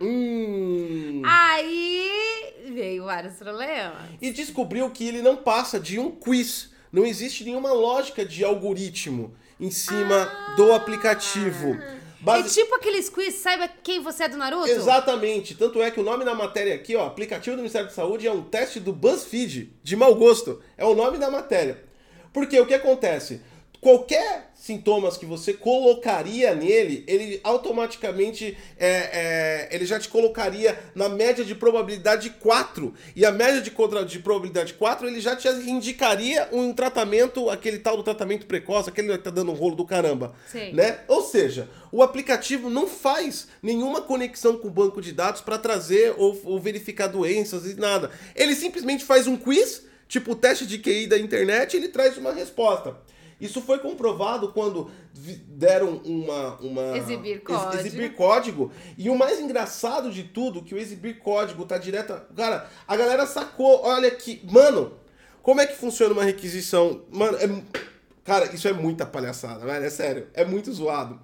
Hum. Aí veio vários problemas. E descobriu que ele não passa de um quiz. Não existe nenhuma lógica de algoritmo em cima do aplicativo. Basi- É tipo aqueles quiz, saiba quem você é do Naruto? Exatamente. Tanto é que o nome da matéria aqui, ó, aplicativo do Ministério da Saúde, é um teste do BuzzFeed, de mau gosto. É o nome da matéria. Porque o que acontece? Qualquer sintomas que você colocaria nele, ele automaticamente é, é, ele já te colocaria na média de probabilidade 4. E a média de, contra, de probabilidade 4, ele já te indicaria um tratamento, aquele tal do tratamento precoce, aquele que tá dando um rolo do caramba. Sei. Né? Ou seja, o aplicativo não faz nenhuma conexão com o banco de dados para trazer ou, ou verificar doenças e nada. Ele simplesmente faz um quiz, tipo o teste de QI da internet, e ele traz uma resposta. Isso foi comprovado quando deram uma. uma Exibir ex- código. exibir código. E o mais engraçado de tudo, que o exibir código tá direto. Cara, a galera sacou, olha aqui. Mano, como é que funciona uma requisição? Mano, é, cara, isso é muita palhaçada, velho. É sério. É muito zoado.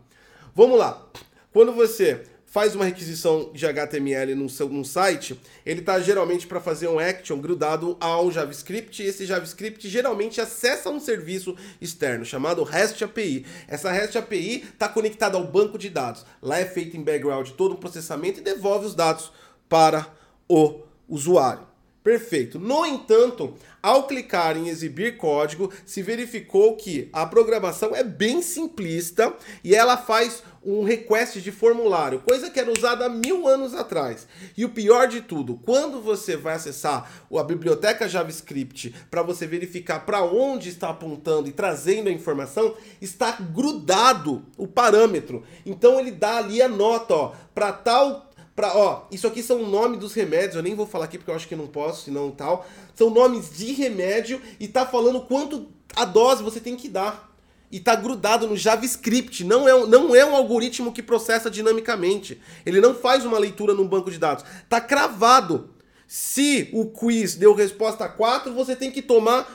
Vamos lá. Quando você faz uma requisição de HTML no seu num site, ele tá geralmente para fazer um action grudado ao JavaScript, e esse JavaScript geralmente acessa um serviço externo chamado REST API. Essa REST API está conectada ao banco de dados. Lá é feito em background todo um processamento e devolve os dados para o usuário. Perfeito. No entanto, ao clicar em exibir código, se verificou que a programação é bem simplista e ela faz um request de formulário, coisa que era usada há mil anos atrás. E o pior de tudo, quando você vai acessar a biblioteca JavaScript para você verificar para onde está apontando e trazendo a informação, está grudado o parâmetro. Então ele dá ali a nota, ó, para tal Pra, ó, isso aqui são o nome dos remédios, eu nem vou falar aqui porque eu acho que não posso, senão tal. São nomes de remédio e tá falando quanto a dose você tem que dar. E tá grudado no JavaScript, não é, não é um algoritmo que processa dinamicamente. Ele não faz uma leitura num banco de dados. Tá cravado. Se o quiz deu resposta 4, você tem que tomar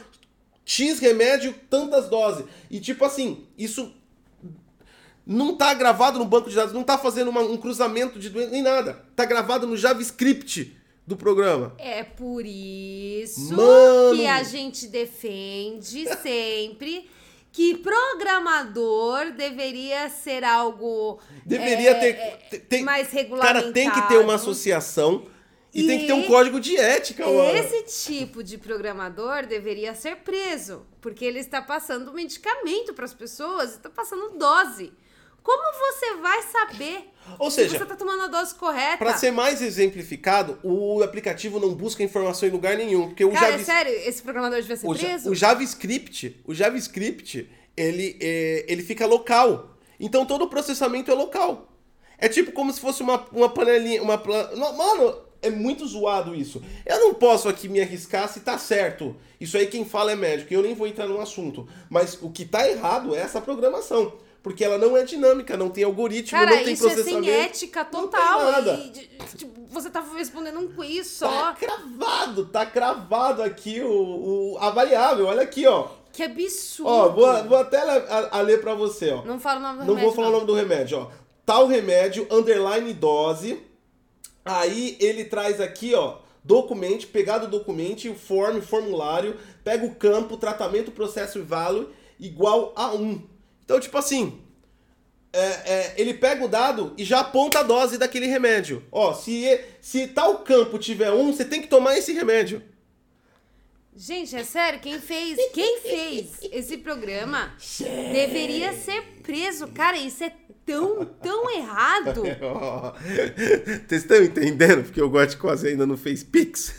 X remédio, tantas doses. E tipo assim, isso não está gravado no banco de dados, não está fazendo uma, um cruzamento de doença, nem nada. Está gravado no JavaScript do programa. É por isso Mano. que a gente defende sempre que programador deveria ser algo Deveria é, ter, é, te- tem, mais regulamentado. Cara, tem que ter uma associação e, E tem que ter um código de ética, mano. Esse tipo de programador deveria ser preso, porque ele está passando medicamento para as pessoas, está passando dose. Como você vai saber Ou se seja, você está tomando a dose correta? Para ser mais exemplificado, o aplicativo não busca informação em lugar nenhum, porque o Cara, é sério, esse programador devia ser o, Ja- preso? o JavaScript, o JavaScript, ele, é, ele fica local. Então todo o processamento é local. É tipo como se fosse uma, uma panelinha, uma Mano, é muito zoado isso. Eu não posso aqui me arriscar se tá certo. Isso aí quem fala é médico, eu nem vou entrar no assunto. Mas o que tá errado é essa programação. Porque ela não é dinâmica, não tem algoritmo, Cara, não tem isso é processamento. sem ética Não total. tem nada. E, de- tipo, você tá respondendo um quiz Tá só. cravado, tá cravado aqui o, o- a variável. Olha aqui, ó. Que absurdo. Ó, vou, vou até a, a ler pra você, ó. Não fala o nome do Não remédio. vou falar o nome do remédio, ó. Tal remédio, underline dose. Aí ele traz aqui, ó, documento, pegado o documento, o form, formulário, pega o campo, tratamento, processo e value, igual a 1. Então, tipo assim, é, é, ele pega o dado e já aponta a dose daquele remédio. Ó, se, se tal campo tiver 1, você tem que tomar esse remédio. Gente, é sério, quem fez, quem fez esse programa deveria ser preso. Cara, isso é tão, tão errado. Vocês estão entendendo? Porque o Gotti quase ainda não fez Pix.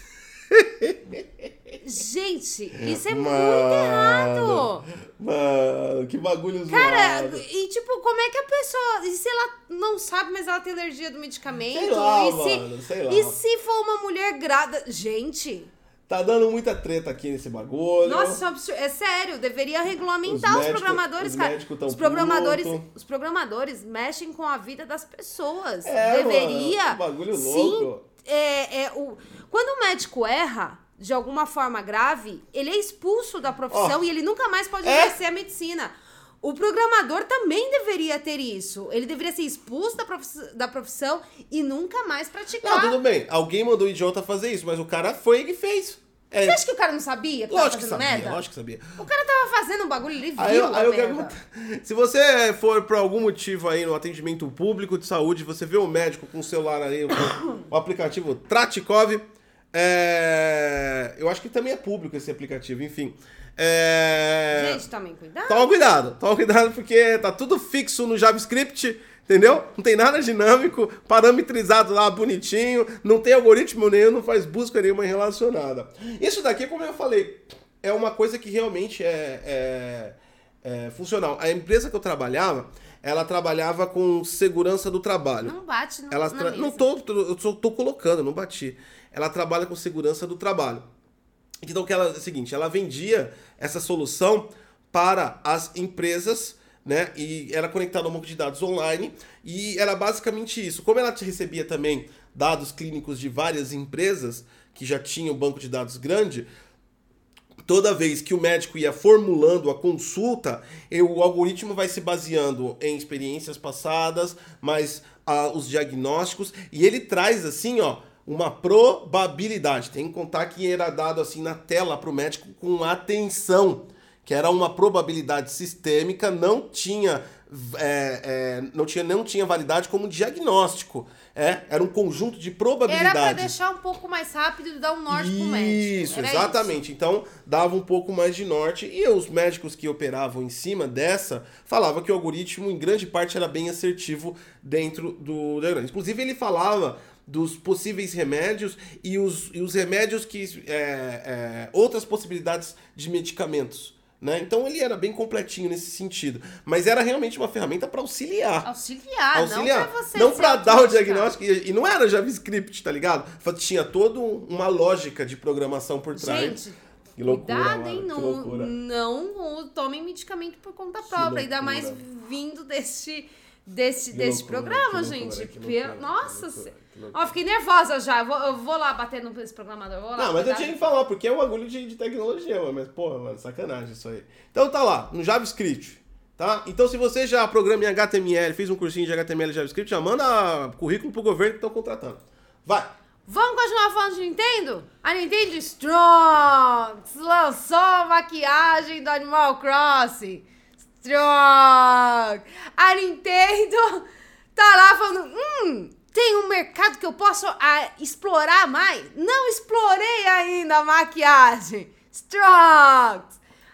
Gente, isso é Mano. muito errado. Mano, que bagulho Cara, zoado. e tipo, como é que a pessoa. E se ela não sabe, mas ela tem alergia do medicamento? Sei lá, e se, mano, sei lá. E se for uma mulher grávida. Gente, Tá dando muita treta aqui nesse bagulho. nossa, é. É sério, deveria regulamentar Os os, médico- programadores, os cara. Os programadores, puto. os programadores mexem com a vida das pessoas. É, deveria. mano, que bagulho sim, louco. É, é, o, quando o médico erra. De alguma forma grave, ele é expulso da profissão Ó. e ele nunca mais pode É? exercer a medicina. O programador também deveria ter isso. Ele deveria ser expulso da profissão, da profissão e nunca mais praticar. Não, tudo bem. Alguém mandou o idiota fazer isso, mas o cara foi e fez. É, Você acha que o cara não sabia que lógico que sabia, merda? lógico que sabia. O cara tava fazendo um bagulho, ele viu Aí, a aí o que merda. acontece? Se você for por algum motivo aí no atendimento público de saúde, você vê o médico com o celular aí, o, o aplicativo Tratikov, é, eu acho que também é público esse aplicativo, enfim. É, Gente, tomem cuidado. Toma cuidado, toma cuidado porque tá tudo fixo no JavaScript, entendeu? Não tem nada dinâmico, parametrizado lá bonitinho, não tem algoritmo nenhum, não faz busca nenhuma relacionada. Isso daqui, como eu falei, é uma coisa que realmente é, é- é funcional. A empresa que eu trabalhava, ela trabalhava com segurança do trabalho. Não bate no, Ela tra-. Não tô, tô- eu só tô colocando, não bati. Ela trabalha com segurança do trabalho. Então, que ela, é o seguinte, ela vendia essa solução para as empresas, né? E era conectada a um banco de dados online. E era basicamente isso. Como ela te recebia também dados clínicos de várias empresas que já tinham um banco de dados grande, toda vez que o médico ia formulando a consulta, o algoritmo vai se baseando em experiências passadas, mais ah, os diagnósticos, e ele traz assim, ó, uma probabilidade. Tem que contar que era dado assim na tela para o médico com atenção, que era uma probabilidade sistêmica, não tinha é, é, não, tinha, não tinha validade como diagnóstico. É, era um conjunto de probabilidades. Era pra deixar um pouco mais rápido e dar um norte pro médico. Isso, exatamente. Então, dava um pouco mais de norte. E os médicos que operavam em cima dessa falavam que o algoritmo, em grande parte, era bem assertivo dentro do diagnóstico. Inclusive, ele falava dos possíveis remédios e os, e os remédios que. é, é, outras possibilidades de medicamentos. Né? Então ele era bem completinho nesse sentido. Mas era realmente uma ferramenta para auxiliar. Auxiliar, auxiliar. não pra você Não pra dar o diagnóstico. E, e não era JavaScript, tá ligado? Tinha toda uma lógica de programação por trás. Gente, que loucura, cuidado, hein? Não, não tomem medicamento por conta própria. Ainda mais vindo deste, desse, Que desse loucura, programa, loucura, gente. que loucura, Nossa, que se- que. Ó, fiquei nervosa já. Eu vou, eu vou lá bater no programador. Lá, Não, mas eu tinha que falar, porque é um bagulho de, de tecnologia, mano. Mas, porra, mano, sacanagem isso aí. Então tá lá, no JavaScript. Tá? Então, se você já programa em HTML, fez um cursinho de HTML e JavaScript, já manda currículo pro governo que estão contratando. Vai! Vamos continuar falando de Nintendo? A Nintendo Strong lançou a maquiagem do Animal Crossing. Strong! A Nintendo tá lá falando: hum, tem um mercado que eu posso ah, explorar mais. Não explorei ainda a maquiagem. Strong!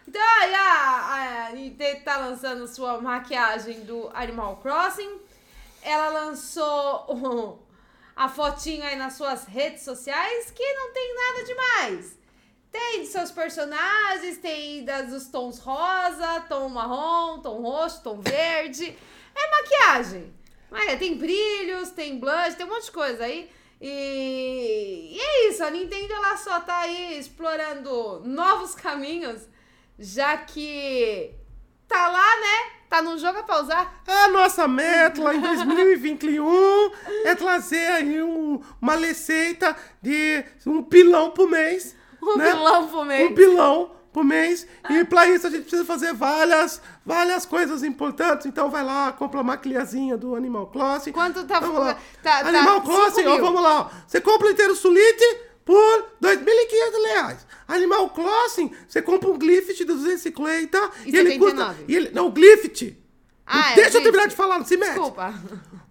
Então aí a, a Nintendo tá lançando sua maquiagem do Animal Crossing. Ela lançou o- a fotinho aí nas suas redes sociais que não tem nada demais. Tem de seus personagens, tem das, dos tons rosa, tom marrom, tom roxo, tom verde. É maquiagem. Mas tem brilhos, tem blush, tem um monte de coisa aí. E, e é isso, a Nintendo ela só tá aí explorando novos caminhos, já que tá lá, né? Tá no jogo é pra usar. A nossa meta lá em 2021 é trazer aí um- uma receita de um pilão por mês. Um né? pilão por mês. Um pilão por mês. E pra isso a gente precisa fazer várias, várias coisas importantes. Então vai lá, compra uma maquilhazinha do Animal Crossing. Quanto tá- Vamos lá. tá- tá Animal cinco Crossing, ó, vamos lá. ó. Você compra o inteiro Sulite por 2.500 reais. Animal Crossing, você compra um Glyph de 250 E ele custa... 79. E ele, não, o Glyph. Ah, é, Deixa eu terminar de falar, não se mete. Desculpa.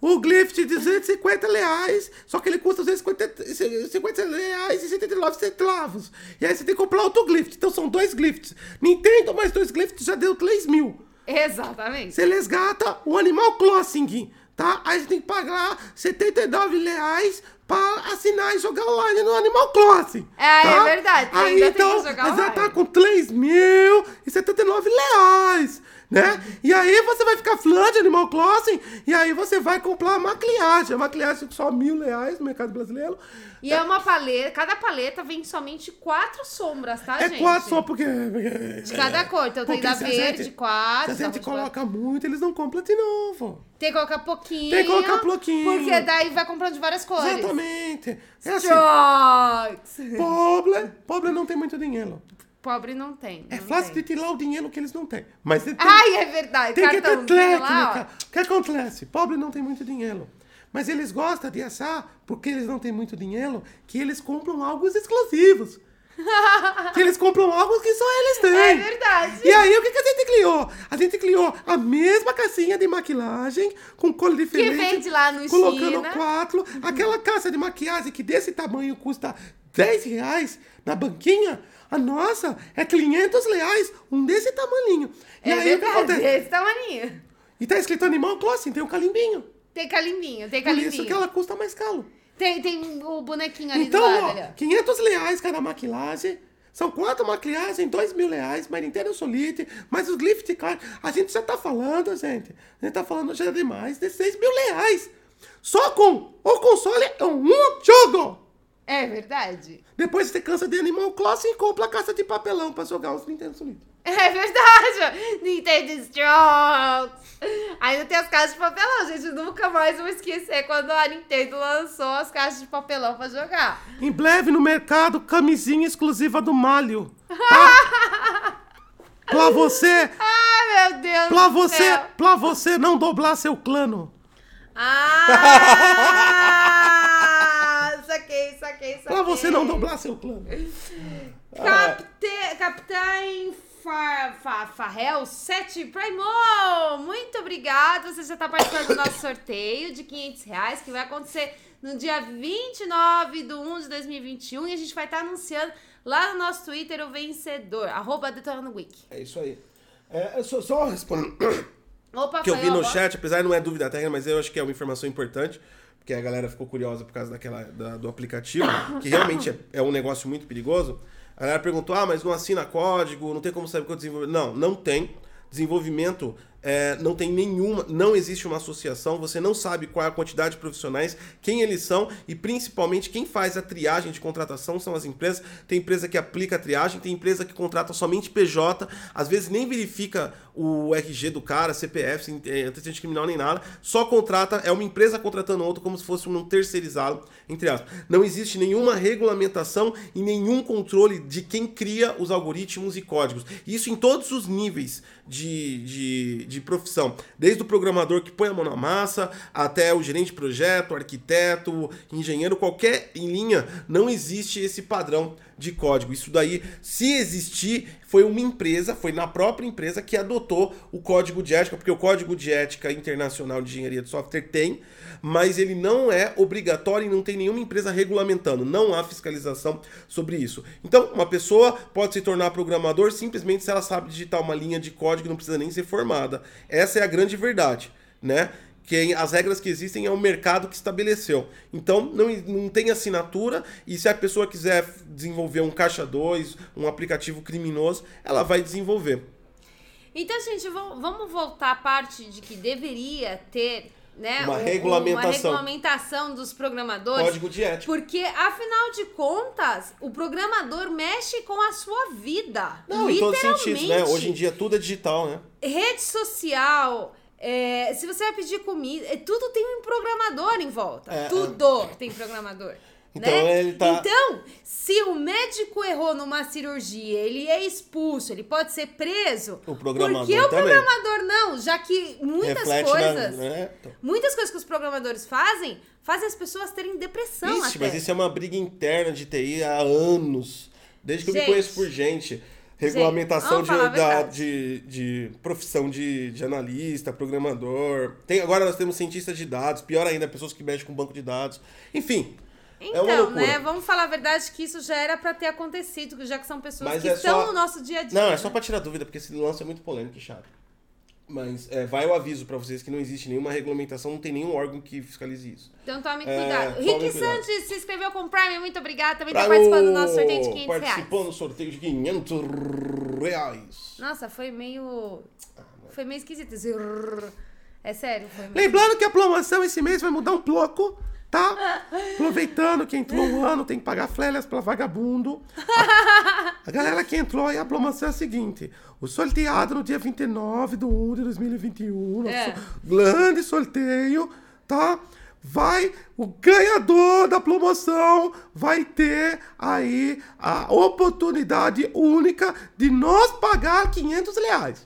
O Glyph de 250 reais, só que ele custa 250 reais e 79 centavos. E aí você tem que comprar outro Glyph. Então são dois Glyphs. Nintendo mais dois Glyphs já deu 3 mil. Exatamente. Você resgata o Animal Crossing, tá? Aí você tem que pagar 79 reais pra assinar e jogar online no Animal Crossing. É, tá? é verdade, Aí ainda tem que então, jogar aí já online. tá com 3 mil e 79 reais. Né? E aí você vai ficar fã de Animal Crossing e aí você vai comprar a maquilhagem. A maquilhagem só mil reais no mercado brasileiro. E é uma paleta, cada paleta vem somente quatro sombras, tá, É gente? quatro só porque... De cada cor. Então tem da verde, gente- quatro. Se a gente roxa, quatro. coloca muito, eles não compram de novo. Tem que colocar pouquinho. Tem que colocar pouquinho. Porque daí vai comprando de várias cores. Exatamente. É assim. Pobre, pobre não tem muito dinheiro. Pobre não tem. É não fácil tem. de tirar o dinheiro que eles não têm. Mas tem, Ai, é verdade. tem que ter lá, técnica. O que acontece? Pobre não tem muito dinheiro. Mas eles gostam de achar, porque eles não têm muito dinheiro, que eles compram algo exclusivos. que eles compram algo que só eles têm. É verdade. E aí, o que, que a gente criou? A gente criou a mesma caixinha de maquilagem, com cor diferente. vende lá no Colocando China. quatro. Aquela caixa de maquiagem que desse tamanho custa 10 reais na banquinha. A nossa é 500 reais, um desse tamanhinho. E é aí, o que verdade. acontece? Esse tamanho. E tá escrito Animal Crossing, tem um calimbinho. Tem calimbinho, tem Por calimbinho. isso que ela custa mais caro. Tem, tem o bonequinho ali Então, do lado. ó. 500 reais cada maquilagem. São quatro maquilhagens, 2 mil reais, mas Nintendo Solite, mas os Gift Card. A gente já tá falando, gente. A gente tá falando já de mais de 6 mil reais. Só com o console é um jogo. É verdade. Depois você cansa de Animal Crossing e compra a caixa de papelão pra jogar os Nintendo Solite. É verdade! Nintendo Strokes! Ainda tem as caixas de papelão, gente. Nunca mais vou esquecer quando a Nintendo lançou as caixas de papelão pra jogar. Em breve no mercado, camisinha exclusiva do Malho. Tá? pra você, Ai, meu Deus pra do você, céu. pra você não dobrar seu clano. Ah! Saquei, saquei, saquei, Pra você não dobrar seu plano. Capte... Capitão Fa... Fa... Farrell 7 Primo! Muito obrigado. Você já tá participando do nosso sorteio de 500 reais, que vai acontecer no dia 29 de 1 de 2021. E a gente vai estar anunciando lá no nosso Twitter o vencedor. Arroba Detonando Wiki. É isso aí. É, só, só respondendo. Opa, que eu vi no chat, apesar de não é dúvida técnica, mas eu acho que é uma informação importante, porque a galera ficou curiosa por causa daquela, da- do aplicativo, que realmente é, é um negócio muito perigoso. A galera perguntou, ah, mas não assina código, não tem como saber qual desenvolvimento. Não, não tem. Desenvolvimento é, não tem nenhuma, não existe uma associação, você não sabe qual é a quantidade de profissionais, quem eles são e principalmente quem faz a triagem de contratação são as empresas. Tem empresa que aplica a triagem, tem empresa que contrata somente PJ, às vezes nem verifica o RG do cara, CPF, antecedente criminal nem nada, só contrata, é uma empresa contratando outra como se fosse um terceirizado, entre aspas. Não existe nenhuma regulamentação e nenhum controle de quem cria os algoritmos e códigos. Isso em todos os níveis de, de, de profissão. Desde o programador que põe a mão na massa, até o gerente de projeto, arquiteto, engenheiro, qualquer em linha, não existe esse padrão de código. Isso daí, se existir, foi uma empresa, foi na própria empresa que adotou o código de ética, porque o código de ética internacional de engenharia de software tem, mas ele não é obrigatório e não tem nenhuma empresa regulamentando, não há fiscalização sobre isso. Então, uma pessoa pode se tornar programador simplesmente se ela sabe digitar uma linha de código, não precisa nem ser formada. Essa é a grande verdade, né? que as regras que existem é o mercado que estabeleceu. Então não, não tem assinatura e se a pessoa quiser desenvolver um caixa 2, um aplicativo criminoso, ela vai desenvolver. Então, gente, vamos vamos voltar à parte de que deveria ter né, Uma um- regulamentação. uma regulamentação dos programadores. Código de ética. Porque, afinal de contas, o programador mexe com a sua vida. Não, em todos os sentidos, né? Hoje em dia tudo é digital, né? Rede social, é, se você vai pedir comida, é, tudo tem um programador em volta. É, tudo tem programador. Então, né? ele tá- Então, se o médico errou numa cirurgia, ele é expulso, ele pode ser preso. O programador Por que o programador não? Já que muitas Reflete coisas. na. Né? Então. Muitas coisas que os programadores fazem fazem as pessoas terem depressão Ixi, até. mas isso é uma briga interna de TI há anos. Desde que eu me Gente. conheço por gente. Regulamentação a de, da- de, de profissão de, de analista, programador. Tem, agora nós temos cientistas de dados, pior ainda, pessoas que mexem com banco de dados. Enfim, Então, loucura. né? Vamos falar a verdade que isso já era pra ter acontecido, já que são pessoas Mas que é estão só- no nosso dia a dia. Não, é só pra tirar dúvida, porque esse lance é muito polêmico e chato. Mas é, vai o aviso pra vocês que não existe nenhuma regulamentação, não tem nenhum órgão que fiscalize isso. Então tome É, cuidado. tome Rick. Santos se inscreveu com o Prime, muito obrigada. Também tá participando do nosso sorteio de 500 reais. Participou no sorteio de 500 reais. Nossa, foi meio. Foi meio esquisito. esse. É sério, foi meio. Lembrando que a promoção esse mês vai mudar um pouco, tá? Aproveitando que entrou um ano, tem que pagar flélias pra vagabundo. A, a galera que entrou aí, a promoção é a seguinte: o sorteado no dia 29 de 1 de 2021, nosso É. grande sorteio, tá? Vai, o ganhador da promoção vai ter aí a oportunidade única de nós pagar 500 reais,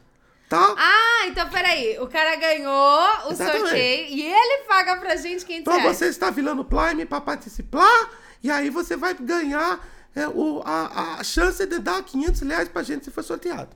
tá? Ah, então peraí. O cara ganhou o Exatamente. sorteio e ele paga pra gente 500 Então reais. você está virando Prime para participar e aí você vai ganhar é, o, a, a chance de dar 500 reais pra gente se for sorteado.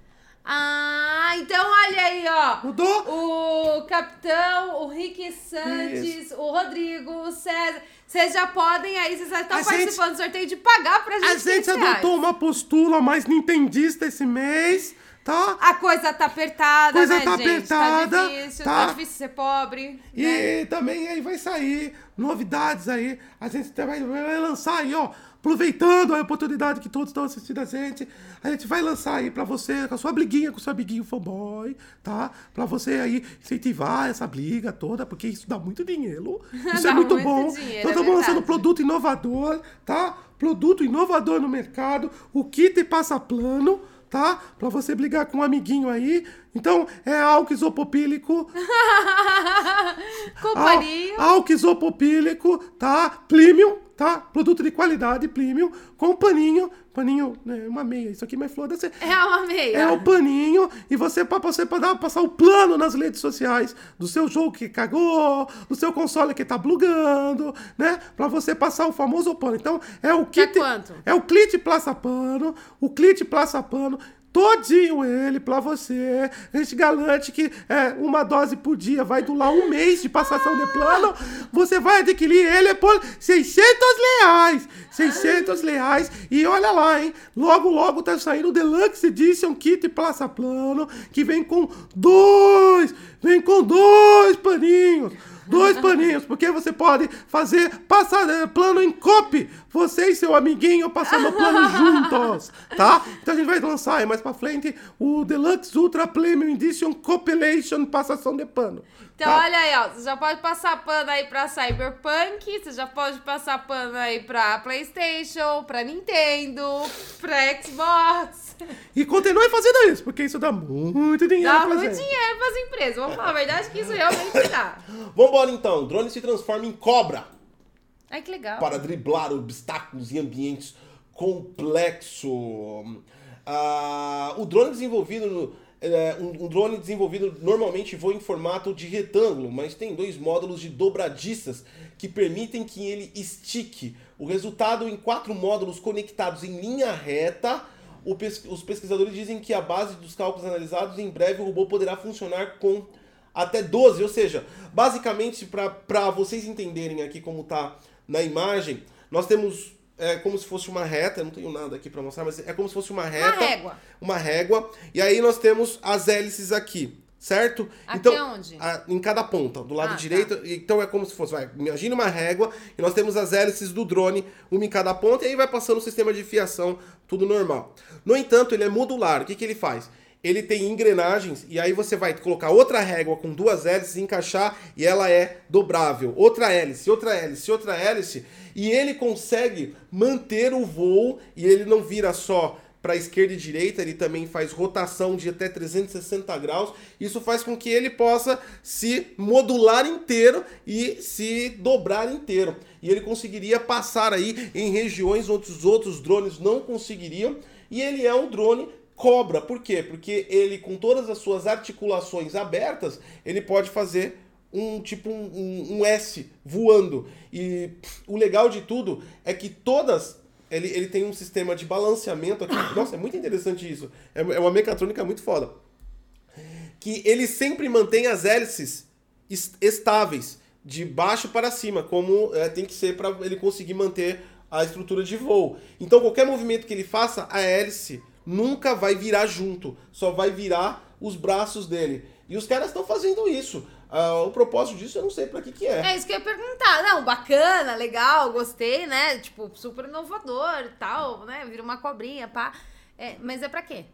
Ah, então olha aí, ó. Mudou? O Capitão, o Rick Santos, o Rodrigo, o César. Vocês já podem aí, vocês já estão A gente- participando do sorteio de pagar pra gente A gente 500 reais. adotou uma postura mais nintendista esse mês, tá? A coisa tá apertada, Coisa né, tá gente? apertada, Tá difícil, tá, tá? difícil ser pobre. E né? também aí vai sair novidades aí. A gente vai, vai lançar aí, ó. Aproveitando a oportunidade que todos estão assistindo a gente, a gente vai lançar aí pra você, com a sua briguinha, com o seu amiguinho fanboy, tá? Pra você aí incentivar essa briga toda, porque isso dá muito dinheiro. Isso é muito muito bom. dinheiro, então é estamos lançando verdade. produto inovador, tá? Produto inovador no mercado, o kit passa plano, tá? Pra você brigar com um amiguinho aí. Então, é álcool isopropílico, Companhia. Al- álcool isopropílico, tá? Premium, tá? Produto de qualidade premium, com paninho, paninho, né, uma meia, isso aqui, mas foda-se. É uma meia. É o paninho e você para você pra dar, passar o plano nas redes sociais do seu jogo que cagou, do seu console que tá bugando, né? Pra você passar o famoso pano. Então é o Que é kit, quanto? é o Clit Plaça Pano, o Clit Plaça Pano, todinho ele pra você. A gente garante que é, uma dose por dia vai durar um mês de passação de plano. Você vai adquirir ele por 600 reais. 600 reais. E olha lá, hein? Logo, logo tá saindo o Deluxe Edition Kit Plaça Plano, que vem com dois, vem com dois paninhos. Dois paninhos, porque você pode fazer passar eh, plano em copy. Você e seu amiguinho passando plano juntos, tá? Então a gente vai lançar aí mais pra frente o Deluxe Ultra Premium Edition Compilation Passação de Pano. Então, tá? olha aí, ó. Você já pode passar pano aí pra Cyberpunk, você já pode passar pano aí pra PlayStation, pra Nintendo, pra Xbox. E continue fazendo isso, porque isso dá muito dinheiro Dá pra muito gente. dinheiro pras empresas. Vamos falar a verdade que isso realmente dá. Vambora então. Drone se transforma em cobra Ai, que legal. para driblar obstáculos em ambientes complexos. Ah, o drone desenvolvido no- é, um, um drone desenvolvido normalmente voa em formato de retângulo, mas tem dois módulos de dobradiças que permitem que ele estique. O resultado em quatro módulos conectados em linha reta. Pes- os pesquisadores dizem que a base dos cálculos analisados, em breve o robô poderá funcionar com até 12, ou seja, basicamente para vocês entenderem aqui como tá na imagem, nós temos é como se fosse uma reta, eu não tenho nada aqui para mostrar, mas é como se fosse uma reta, régua. uma régua, e aí nós temos as hélices aqui, certo? Aqui aonde? a- em cada ponta, do lado Ah, direito, então é como se fosse, vai, imagina uma régua e nós temos as hélices do drone, uma em cada ponta e aí vai passando o sistema de fiação, tudo normal. No entanto, ele é modular. O que que ele faz? Ele tem engrenagens e aí você vai colocar outra régua com duas hélices, encaixar e ela é dobrável. Outra hélice, outra hélice, outra hélice e ele consegue manter o voo e ele não vira só para esquerda e direita, ele também faz rotação de até 360 graus. Isso faz com que ele possa se modular inteiro e se dobrar inteiro. E ele conseguiria passar aí em regiões onde os outros drones não conseguiriam. E ele é um drone cobra. Por quê? Porque ele, com todas as suas articulações abertas, ele pode fazer um tipo um, um- um S voando. E pff, o legal de tudo é que todas. Ele, ele tem um sistema de balanceamento aqui. Nossa, é muito interessante isso. É, é uma mecatrônica muito foda. Que ele sempre mantém as hélices es- estáveis, de baixo para cima, como é, tem que ser para ele conseguir manter a estrutura de voo. Então, qualquer movimento que ele faça, a hélice nunca vai virar junto, só vai virar os braços dele. E os caras estão fazendo isso. Ah, o propósito disso eu não sei para que, que é. É isso que eu ia perguntar. Não, bacana, legal, gostei, né? Tipo, super inovador e tal, né? Vira uma cobrinha, pá. É, mas é pra quê?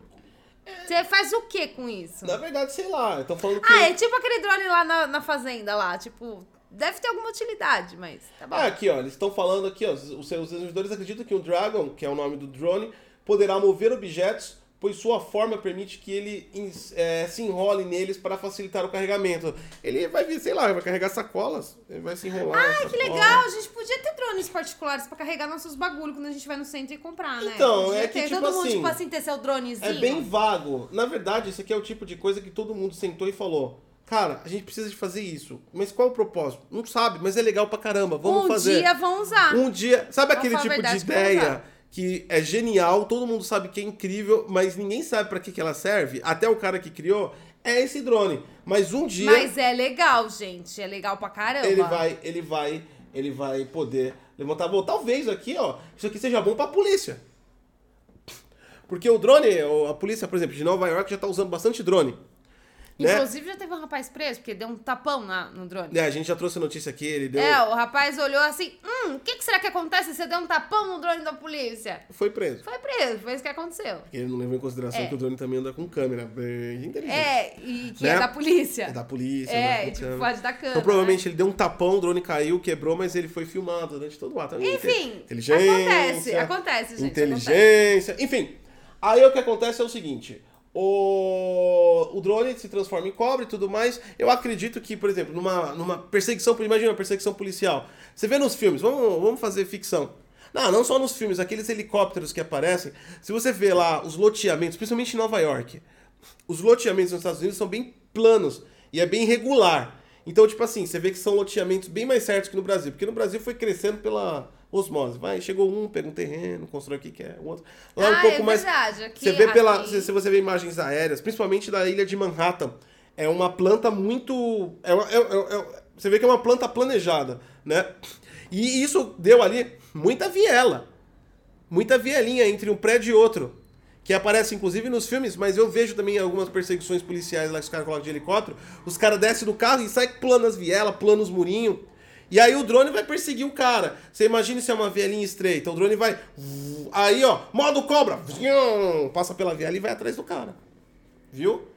Você faz o que com isso? Na verdade, sei lá, estão falando que. Ah, é tipo aquele drone lá na, na fazenda lá, tipo, deve ter alguma utilidade, mas tá bom. Ah, aqui, ó, eles estão falando aqui, ó, os seus desenvolvedores acreditam que o Dragon, que é o nome do drone, poderá mover objetos, pois sua forma permite que ele é, se enrole neles para facilitar o carregamento. Ele vai vir, sei lá, vai carregar sacolas, ele vai se enrolar. Ah, que legal! A gente podia ter drones particulares pra carregar nossos bagulho quando a gente vai no centro e comprar, né? Então, Podia é que, ter. tipo Todo mundo, assim, tipo assim, ter seu dronezinho. É bem vago. Na verdade, isso aqui é o tipo de coisa que todo mundo sentou e falou. Cara, a gente precisa de fazer isso. Mas qual o propósito? Não sabe, mas é legal pra caramba. Vamos um fazer. dia vão usar. Um dia. Sabe aquele tipo de ideia. Que é genial, todo mundo sabe que é incrível, mas ninguém sabe pra que, que ela serve? Até o cara que criou é esse drone. Mas um dia Mas é legal, gente. É legal pra caramba. ele vai, ele vai, ele vai poder levantar voo. Talvez aqui, ó, isso aqui seja bom pra polícia. Porque o drone, a polícia, por exemplo, de Nova York já tá usando bastante drone. Né? Inclusive, já teve um rapaz preso, porque deu um tapão na, no drone. É, a gente já trouxe a notícia aqui, ele deu. É, o rapaz olhou assim, hum, o que, que será que acontece se você der um tapão no drone da polícia? Foi preso. Foi preso, foi isso que aconteceu. Ele não levou em consideração É. que o drone também anda com câmera. É inteligente. É, e que Né? é da polícia. É da polícia. É, e, tipo, câmera. pode dar câmera. Então provavelmente ele deu um tapão, o drone caiu, quebrou, mas ele foi filmado durante todo o ato. Enfim, inteligência, acontece, acontece, gente, Inteligência, enfim. Aí o que acontece é o seguinte: O, o drone se transforma em cobra e tudo mais. Eu acredito que, por exemplo, numa, numa perseguição, imagina uma perseguição policial. Você vê nos filmes, vamos, vamos fazer ficção. Não, não só nos filmes, aqueles helicópteros que aparecem. Se você vê lá os loteamentos, principalmente em Nova York, os loteamentos nos Estados Unidos são bem planos e é bem regular. Então, tipo assim, você vê que são loteamentos bem mais certos que no Brasil, porque no Brasil foi crescendo pela osmose. Vai, chegou um, pega um terreno, constrói o que quer, o outro. Lá é um Ah, pouco é mais. verdade, aqui- você vê pela, aqui- se, se você vê imagens aéreas, principalmente da ilha de Manhattan, é uma planta muito, é, uma- é- é- é- você vê que é uma planta planejada, né? E isso deu ali muita viela, muita vielinha entre um prédio e outro. Que aparece inclusive nos filmes, mas eu vejo também algumas perseguições policiais lá que os caras colocam de helicóptero. Os caras descem do carro e saem pulando as vielas, pulando os murinhos. E aí o drone vai perseguir o cara. Você imagina se é uma vielinha estreita. O drone vai. Aí, ó, modo cobra. Passa pela viela e vai atrás do cara. Viu?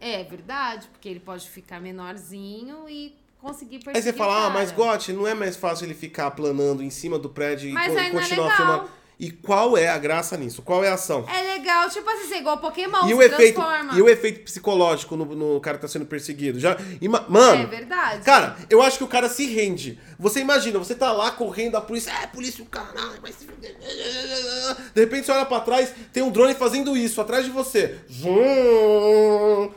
É verdade, porque ele pode ficar menorzinho e conseguir perseguir Aí você fala, ah, mas Gotti, não é mais fácil ele ficar planando em cima do prédio Mas e é continuar legal. filmando. E qual é a graça nisso? Qual é a ação? É legal, tipo assim, ser igual Pokémon, E se o, efeito, transforma. e o efeito psicológico no, no cara que tá sendo perseguido? Já, ima- mano, É verdade. cara, eu acho que o cara se rende. Você imagina, você tá lá correndo, a polícia, é, polícia, o caralho, vai se fuder. De repente você olha pra trás, tem um drone fazendo isso atrás de você. Zum.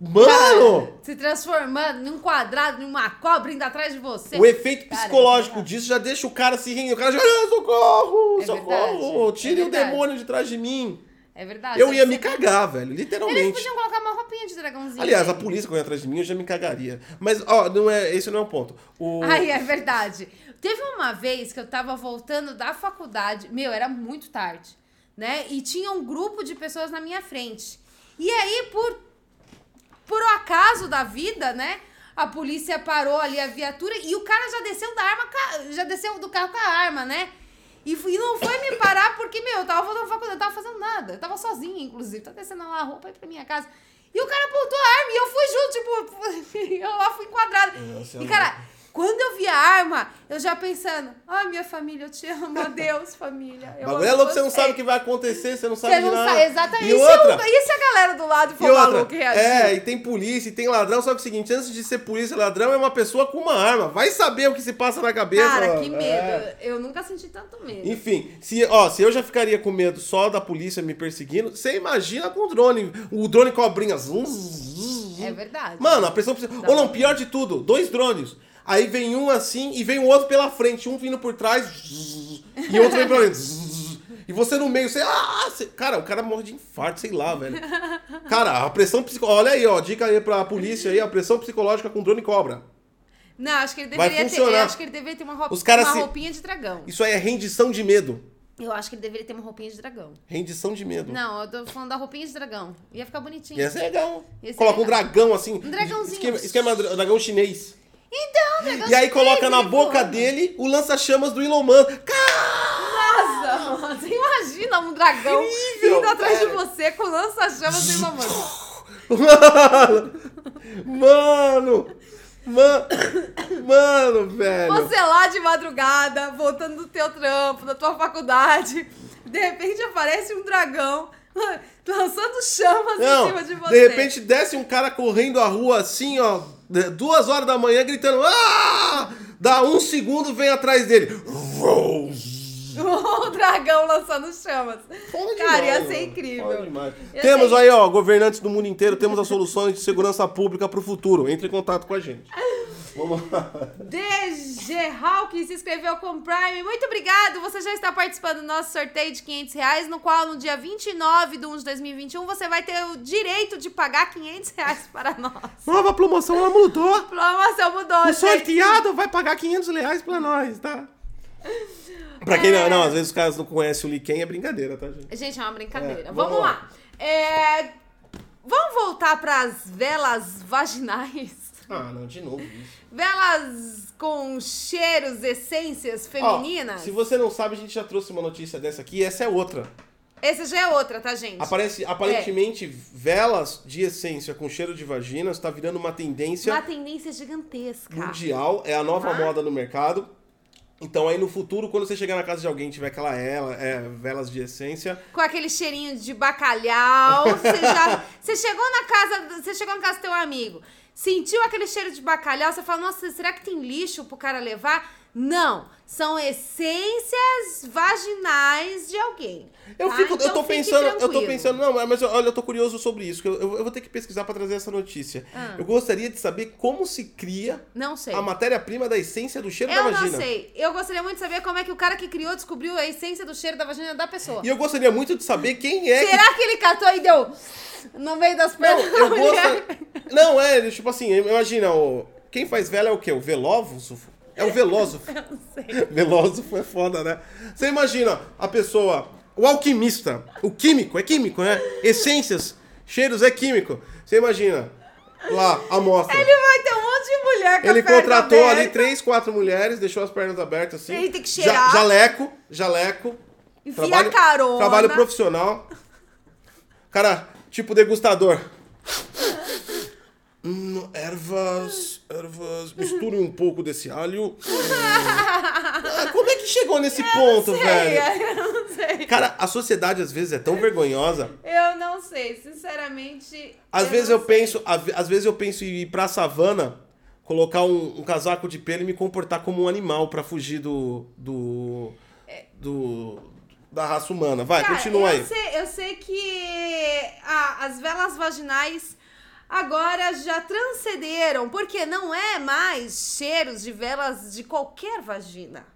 Mano! Cara, se transformando num quadrado, numa cobra indo atrás de você. O efeito Cara, psicológico é disso já deixa o cara se render. O cara já, ah, socorro, É socorro, verdade, tire é o demônio de trás de mim. É verdade. Eu ia me cagar, velho, Eles literalmente. podiam colocar uma roupinha de dragãozinho. Aliás, a né? polícia correndo atrás de mim, eu já me cagaria. Mas, ó, não é, esse não é o ponto. O... Ai, é verdade. Teve uma vez que eu tava voltando da faculdade, meu, era muito tarde, né? E tinha um grupo de pessoas na minha frente. E aí, por, por acaso da vida, né? A polícia parou ali a viatura e o cara já desceu da arma, já desceu do carro com a arma, né? E, fui- e não foi me parar porque, meu, eu tava voltando faculdade, eu tava fazendo nada. Eu tava sozinha, inclusive. Tava descendo lá a roupa aí pra minha casa. E o cara apontou a arma e eu fui junto, tipo, eu lá fui enquadrada. E, cara, quando eu vi a arma, eu já pensando, ai, minha família, eu te amo, adeus, família. O Eu bagulho é louco, você não vocês." sabe o que vai acontecer, você não sabe Você não nada. sabe, exatamente. E E, outra, se, o- e se a galera do lado for e reagir? é, e tem polícia, e tem ladrão, só que é o seguinte, antes de ser polícia ladrão, é uma pessoa com uma arma. Vai saber o que se passa na cabeça. Cara, que medo. É. Eu nunca senti tanto medo. Enfim, se, ó, se eu já ficaria com medo só da polícia me perseguindo, você imagina com o drone. O drone cobrinha. zum, zum, zum. É verdade. Mano, a pressão. Ou não, pior de tudo, dois drones. Aí vem um assim e vem o outro pela frente, um vindo por trás zzz, e outro vem pra frente. E você no meio, você. Ah, você- cara, o cara morre de infarto, sei lá, velho. Cara, a pressão psicológica. Olha aí, ó, dica aí pra polícia aí, a pressão psicológica com drone cobra. Não, acho que ele deveria ter. acho que ele deveria ter uma, roupa, Os uma se- roupinha de dragão. Isso aí é rendição de medo. Eu acho que ele deveria ter uma roupinha de dragão. Rendição de medo. Não, eu tô falando da roupinha de dragão. Ia ficar bonitinho. Ia ser legal. Ia ser Coloca um legal. dragão assim. Um dragãozinho. Esquema, esquema dra- dragão chinês. Então, E aí coloca na ele boca dele o lança-chamas do Elon Musk. Nossa, mano, você imagina um dragão Incrível, indo atrás de velho. você com lança-chamas de Elon Musk. Mano! Mano! Mano, velho! Você lá de madrugada, voltando do teu trampo, da tua faculdade, de repente aparece um dragão lançando chamas em Não, cima de você. de repente desce um cara correndo a rua assim, ó, de- duas horas da manhã gritando Ah! Dá um segundo, vem atrás dele. o dragão lançando chamas. Foda Cara, ia demais, ser mano. incrível. Temos aí, ó, governantes do mundo inteiro, temos as soluções de segurança pública pro futuro. Entre em contato com a gente. Vamos lá. DG Hawk se inscreveu com Prime. Muito obrigado. Você já está participando do nosso sorteio de 500 reais, no qual no dia 29 de 1 de 2021 você vai ter o direito de pagar 500 reais para nós. Nova promoção, ela mudou. A programação mudou. O gente. sorteado vai pagar 500 reais pra nós, tá? Pra quem não, não, às vezes os caras não conhecem o Liken, é brincadeira, tá, gente? Gente, é uma brincadeira. É, vamos vamos lá. É, Vamos voltar para as velas vaginais? Ah, não, de novo isso. Velas com cheiros, essências Ó, femininas? se você não sabe, a gente já trouxe uma notícia dessa aqui, essa é outra. Essa já é outra, tá, gente? Aparece, aparentemente, velas de essência com cheiro de vagina está virando uma tendência Uma tendência gigantesca. mundial, é a nova Tá. moda no mercado. Então aí no futuro, quando você chegar na casa de alguém e tiver aquela ela, é, velas de essência, Com aquele cheirinho de bacalhau. Você já. Você chegou na casa. Você chegou na casa do teu amigo. Sentiu aquele cheiro de bacalhau, você fala, nossa, será que tem lixo pro cara levar? Não, são essências vaginais de alguém. Eu, tá? fico, eu Então tô fique pensando, eu tô tranquilo. pensando, não, mas olha, eu tô curioso sobre isso, que eu, eu- eu vou ter que pesquisar pra trazer essa notícia. Ah. Eu gostaria de saber como se cria Não sei. a matéria-prima da essência do cheiro da Eu vagina. não sei. Eu gostaria muito de saber como é que o cara que criou descobriu a essência do cheiro da vagina da pessoa. E eu gostaria muito de saber quem é que Será que ele catou e deu no meio das Não, pernas? da eu gosto. Não, é, tipo assim, imagina, o... quem faz vela é o quê? O velósofo? É o velósofo. Eu não sei. velósofo é foda, né? Você imagina a pessoa, o alquimista, o químico, é químico, né? Essências, cheiros é químico. Você imagina lá, a amostra. Ele vai ter um monte de mulher com Ele a perna contratou ali aberta. três, quatro mulheres, deixou as pernas abertas assim. Ele tem que Ja- cheirar. jaleco, jaleco. Enfia a carona. Trabalho profissional. Cara, tipo degustador. Hum, ervas, ervas, misture um pouco desse alho. Ah, como é que chegou nesse ponto, Sei, velho? eu não sei. Cara, a sociedade às vezes é tão vergonhosa. Eu não sei, sinceramente. Às vezes não eu sei. penso, às vezes eu penso em ir pra savana, colocar um, um casaco de pelo e me comportar como um animal pra fugir do do do da raça humana. Vai, Cara, continua eu aí. Sei, eu sei que a- as velas vaginais agora já transcenderam, porque não é mais cheiros de velas de qualquer vagina.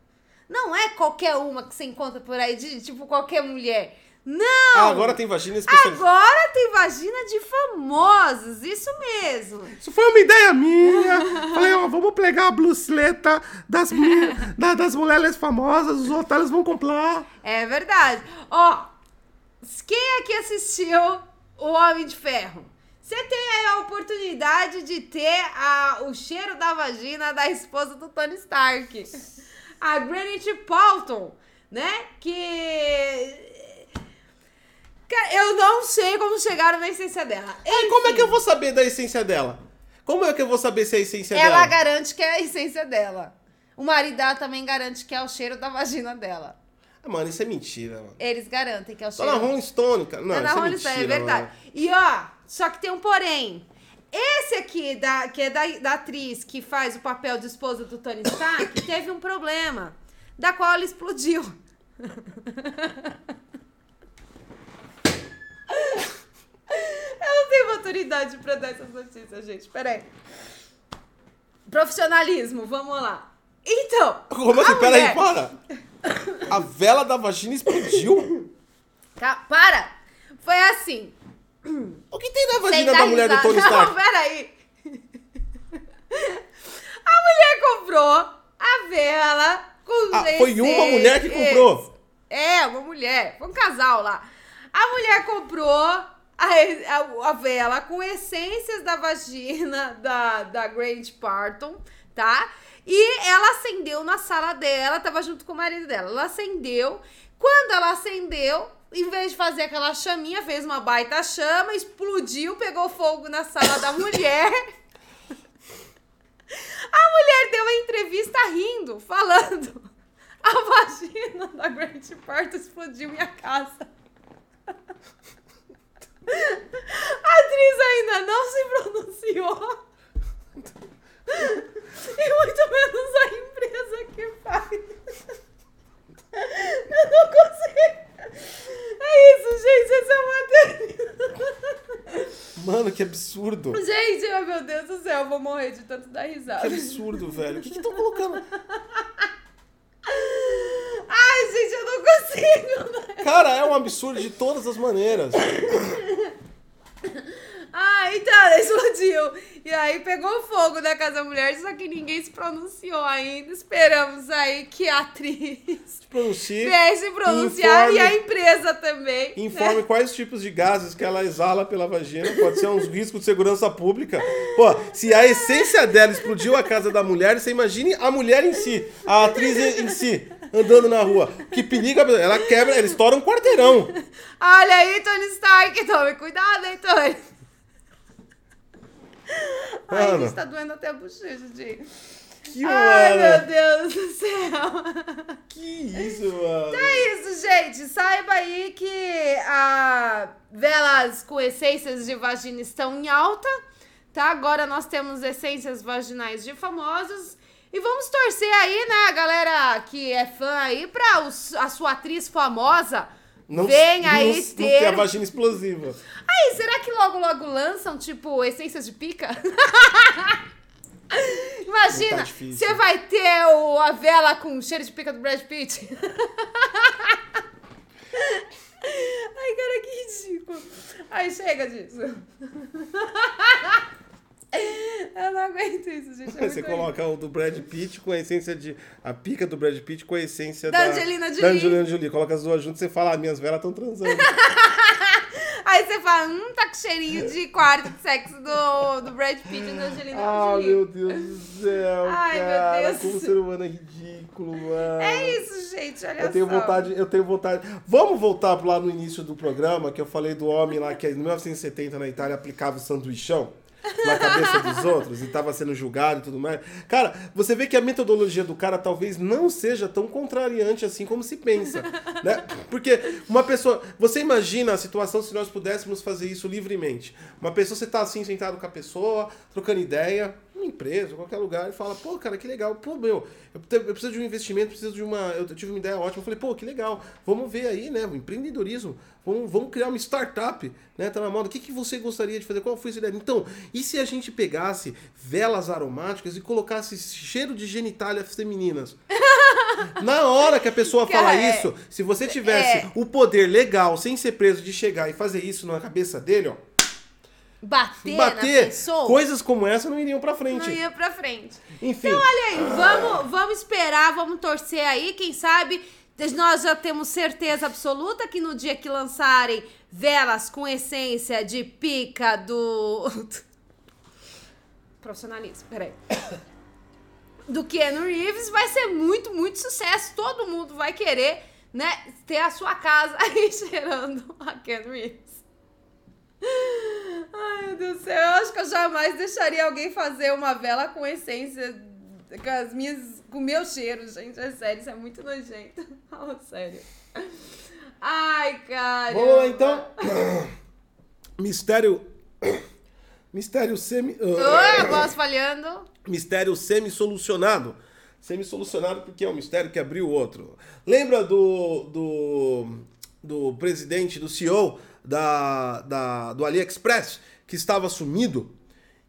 Não é qualquer uma que você encontra por aí, de tipo qualquer mulher. Não! Ah, agora tem vagina especializada. Agora tem vagina de famosos, isso mesmo. Isso foi uma ideia minha. Falei, ó, vamos pegar a blusleta das, da- das mulheres famosas, os hotéis vão comprar. É verdade. Ó, quem aqui assistiu O Homem de Ferro? Você tem aí a oportunidade de ter a, o cheiro da vagina da esposa do Tony Stark. A Granite Palton, né? Que. Eu não sei como chegaram na essência dela. Ai, como é Enfim, que eu vou saber da essência dela? Como é que eu vou saber se é a essência Ela dela? garante que é a essência dela. O marido dela também garante que é o cheiro da vagina dela. Ah, mano, isso é mentira, mano. Eles garantem que é o Tá cheiro. na Rolling Stone, cara. Não, Tá na isso é Rolling mentira, Stone, é verdade. mano. E ó, só que tem um porém. Esse aqui, da, que é da, da atriz que faz o papel de esposa do Tony Stark, teve um problema, da qual ela explodiu. Eu não tenho maturidade pra dar essas notícias, gente. Peraí. Profissionalismo, vamos lá. Então. Como a assim? Pera aí, mulher- para. A vela da vagina explodiu? Ca- Para! Foi assim. O que tem na vagina da mulher do risada. Tony Não, Stark? peraí. A mulher comprou a vela com Ah, foi uma mulher que comprou? Isso. É, uma mulher. Foi um casal lá. A mulher comprou a, a, a vela com essências da vagina da, da Grant Parton, tá? E ela acendeu na sala dela, tava junto com o marido dela. Ela acendeu. Quando ela acendeu, em vez de fazer aquela chaminha, fez uma baita chama, explodiu, pegou fogo na sala da mulher. A mulher deu uma entrevista rindo, falando: a vagina da Grant Parton explodiu minha casa. A atriz ainda não se pronunciou. E muito menos a empresa que faz. Eu não consigo. É isso, gente. Essa é uma Mano, que absurdo. Gente, oh, meu Deus do céu, eu vou morrer de tanto dar Que risada. absurdo, velho. O que estão colocando? Ai, gente, eu não consigo. né? Cara, é um absurdo de todas as maneiras. Ah, então, ela explodiu. E aí pegou fogo na casa da mulher, só que ninguém se pronunciou ainda. Esperamos aí que a atriz Pronuncie. venha se pronunciar Informe- e a empresa também. né? Informe quais tipos de gases que ela exala pela vagina. Pode ser uns riscos de segurança pública. Pô, se a essência dela explodiu a casa da mulher, você imagine a mulher em si, a atriz em si, andando na rua. Que perigo, ela quebra, ela estoura um quarteirão. Olha aí, Tony Stark, tome cuidado, hein, Tony. Ai, Mano. gente, tá doendo até a bochecha, gente. Que, Ai, meu mano. Deus do céu. Que isso, mano. É isso, gente. Saiba aí que a velas com essências de vagina estão em alta, tá? Agora nós temos essências vaginais de famosos. E vamos torcer aí, né, galera que é fã aí, pra os- a sua atriz famosa Não, não, aí não ter a ter. vagina explosiva. Aí, será que logo, logo lançam, tipo, essências de pica? Não Imagina, tá você vai ter o, a vela com cheiro de pica do Brad Pitt. Ai, cara, que ridículo. Ai, chega disso. Eu não aguento isso, gente. É Você coloca o do Brad Pitt com a essência de. A pica do Brad Pitt com a essência Da da. Angelina Da Jolie. Angelina Jolie. Coloca as duas juntas e você fala, ah, minhas velas estão transando. Aí você fala, hum, tá com cheirinho de quarto de sexo do, do Brad Pitt e da Angelina ah, Jolie. meu Deus do céu. Ai, meu cara, Deus. Como o ser humano é ridículo, mano. É isso, gente, olha Eu tenho só. vontade, eu tenho vontade. Vamos voltar lá no início do programa, que eu falei do homem lá que em 1970 na Itália aplicava o sanduichão na cabeça dos outros e estava sendo julgado e tudo mais. Cara, você vê que a metodologia do cara talvez não seja tão contrariante assim como se pensa, né? Porque uma pessoa, você imagina a situação se nós pudéssemos fazer isso livremente. Uma pessoa você tá assim sentado com a pessoa, trocando ideia, uma empresa, qualquer lugar, e fala, pô, cara, que legal, pô, meu, eu, eu preciso de um investimento, preciso de uma. Eu tive uma ideia ótima. Eu falei, pô, que legal, vamos ver aí, né? O empreendedorismo, vamos, vamos criar uma startup, né? Tá na moda. O que, que você gostaria de fazer? Qual foi a sua ideia? Então, e se a gente pegasse velas aromáticas e colocasse cheiro de genitálias femininas? Na hora que a pessoa Cara, fala é- isso, se você tivesse é. o poder legal, sem ser preso, de chegar e fazer isso na cabeça dele, ó, Bater, bater, coisas como essa não iriam pra frente. não ia pra frente. Enfim. Então, olha aí, vamos, vamos esperar, vamos torcer aí, quem sabe nós já temos certeza absoluta que no dia que lançarem velas com essência de pica do... Profissionalismo, peraí. Do Keanu Reeves vai ser muito, muito sucesso. Todo mundo vai querer, né, ter a sua casa aí cheirando a Keanu Reeves. Ai, meu Deus do céu. Eu acho que eu jamais deixaria alguém fazer uma vela com essência, com as minhas, com o meu cheiro, gente. É sério, isso é muito nojento. Fala sério. Ai, cara. Lá então. Mistério. Mistério semi. Oi, a voz falhando. Mistério semi-solucionado. Semi-solucionado porque é um mistério que abriu o outro. Lembra do, do, do presidente, do CEO da, da, do AliExpress, que estava sumido?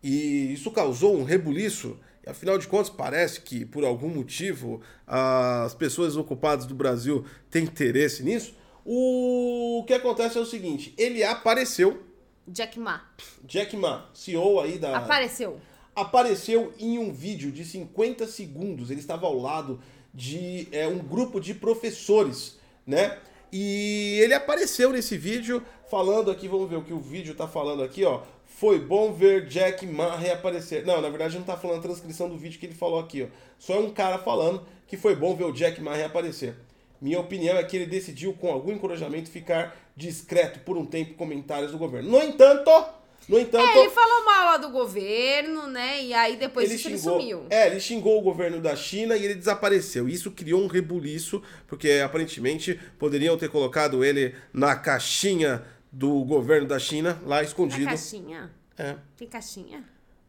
E isso causou um rebuliço. E, afinal de contas, parece que, por algum motivo, as pessoas ocupadas do Brasil têm interesse nisso. O que acontece é o seguinte: ele apareceu, Jack Ma. Jack Ma, CEO aí da Apareceu. apareceu em um vídeo de 50 segundos. Ele estava ao lado de é, um grupo de professores, né? E ele apareceu nesse vídeo falando aqui, vamos ver o que o vídeo tá falando aqui, ó. Foi bom ver Jack Ma reaparecer. Não, na verdade não tá falando a transcrição do vídeo que ele falou aqui, ó. Só é um cara falando que foi bom ver o Jack Ma reaparecer. Minha opinião é que ele decidiu, com algum encorajamento, ficar discreto por um tempo em comentários do governo. No entanto, no entanto, É, ele falou mal lá do governo, né? E aí depois ele disso ele xingou, sumiu. É, ele xingou o governo da China e ele desapareceu. Isso criou um rebuliço, porque aparentemente poderiam ter colocado ele na caixinha do governo da China, lá Na escondido. caixinha. É, Tem caixinha?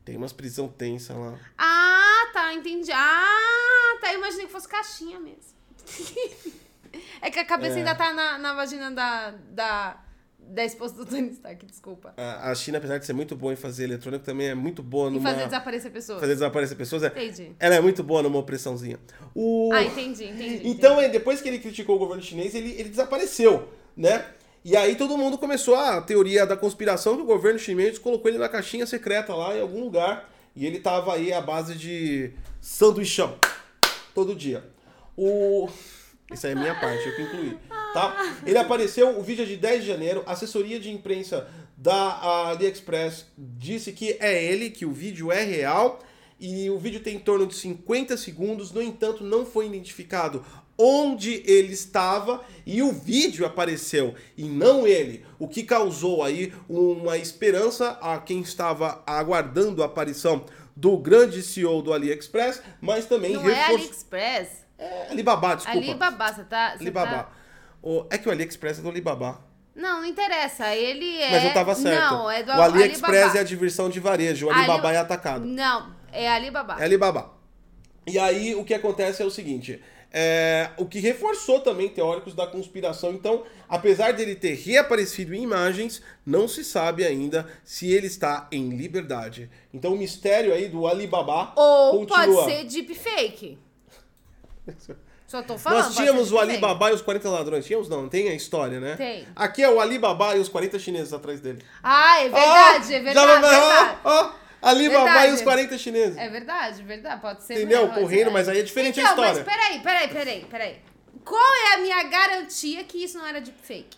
tem umas prisão tensa lá. Ah, tá, entendi. Ah, tá. Eu imaginei que fosse caixinha mesmo. é que a cabeça É. ainda tá na, na vagina da, da, da esposa do Tony Stark, desculpa. A, a China, apesar de ser muito boa em fazer eletrônico, também é muito boa numa... fazer desaparecer pessoas. fazer desaparecer pessoas. É, Entendi. ela é muito boa numa opressãozinha. O... Ah, entendi, entendi. Então, ele- depois que ele criticou o governo chinês, ele, ele desapareceu, né? E aí todo mundo começou a teoria da conspiração que o governo chinês colocou ele na caixinha secreta lá em algum lugar. E ele tava aí à base de sanduichão. Todo dia. O... Isso aí é minha parte, eu que incluí. Tá? Ele apareceu, o vídeo é de 10 de janeiro, a assessoria de imprensa da AliExpress disse que é ele, que o vídeo é real. E o vídeo tem em torno de 50 segundos, no entanto, não foi identificado onde ele estava e o vídeo apareceu e não ele, o que causou aí uma esperança a quem estava aguardando a aparição do grande CEO do AliExpress, mas também Não é. AliExpress. É Alibaba, desculpa. Alibaba, você tá. você Alibaba. tá- O- É que o AliExpress é do Alibaba. Não, não interessa. Ele é. Mas eu tava certo. Não, é do o AliExpress Alibaba. é a divisão de varejo, o Ali- Alibaba é atacado. Não, é Alibaba. É Alibaba. E aí o que acontece é o seguinte. é, o que reforçou também teóricos da conspiração. Então, apesar dele ter reaparecido em imagens, não se sabe ainda se ele está em liberdade. Então, o mistério aí do Alibaba Ou continua. pode ser deepfake. Só tô falando. Nós tínhamos o. Alibaba e os 40 ladrões. Tínhamos? Não, tem a história, né? Tem. Aqui é o Alibaba e os 40 chineses atrás dele. Ah, é verdade, Ó, é verdade. já verdade. ó, ó, Alibaba e os 40 chineses. É verdade, verdade. Pode ser. Entendeu? mesmo, Correndo, mas aí é diferente a então, história. Mas peraí, peraí, peraí, peraí. Qual é a minha garantia que isso não era deepfake?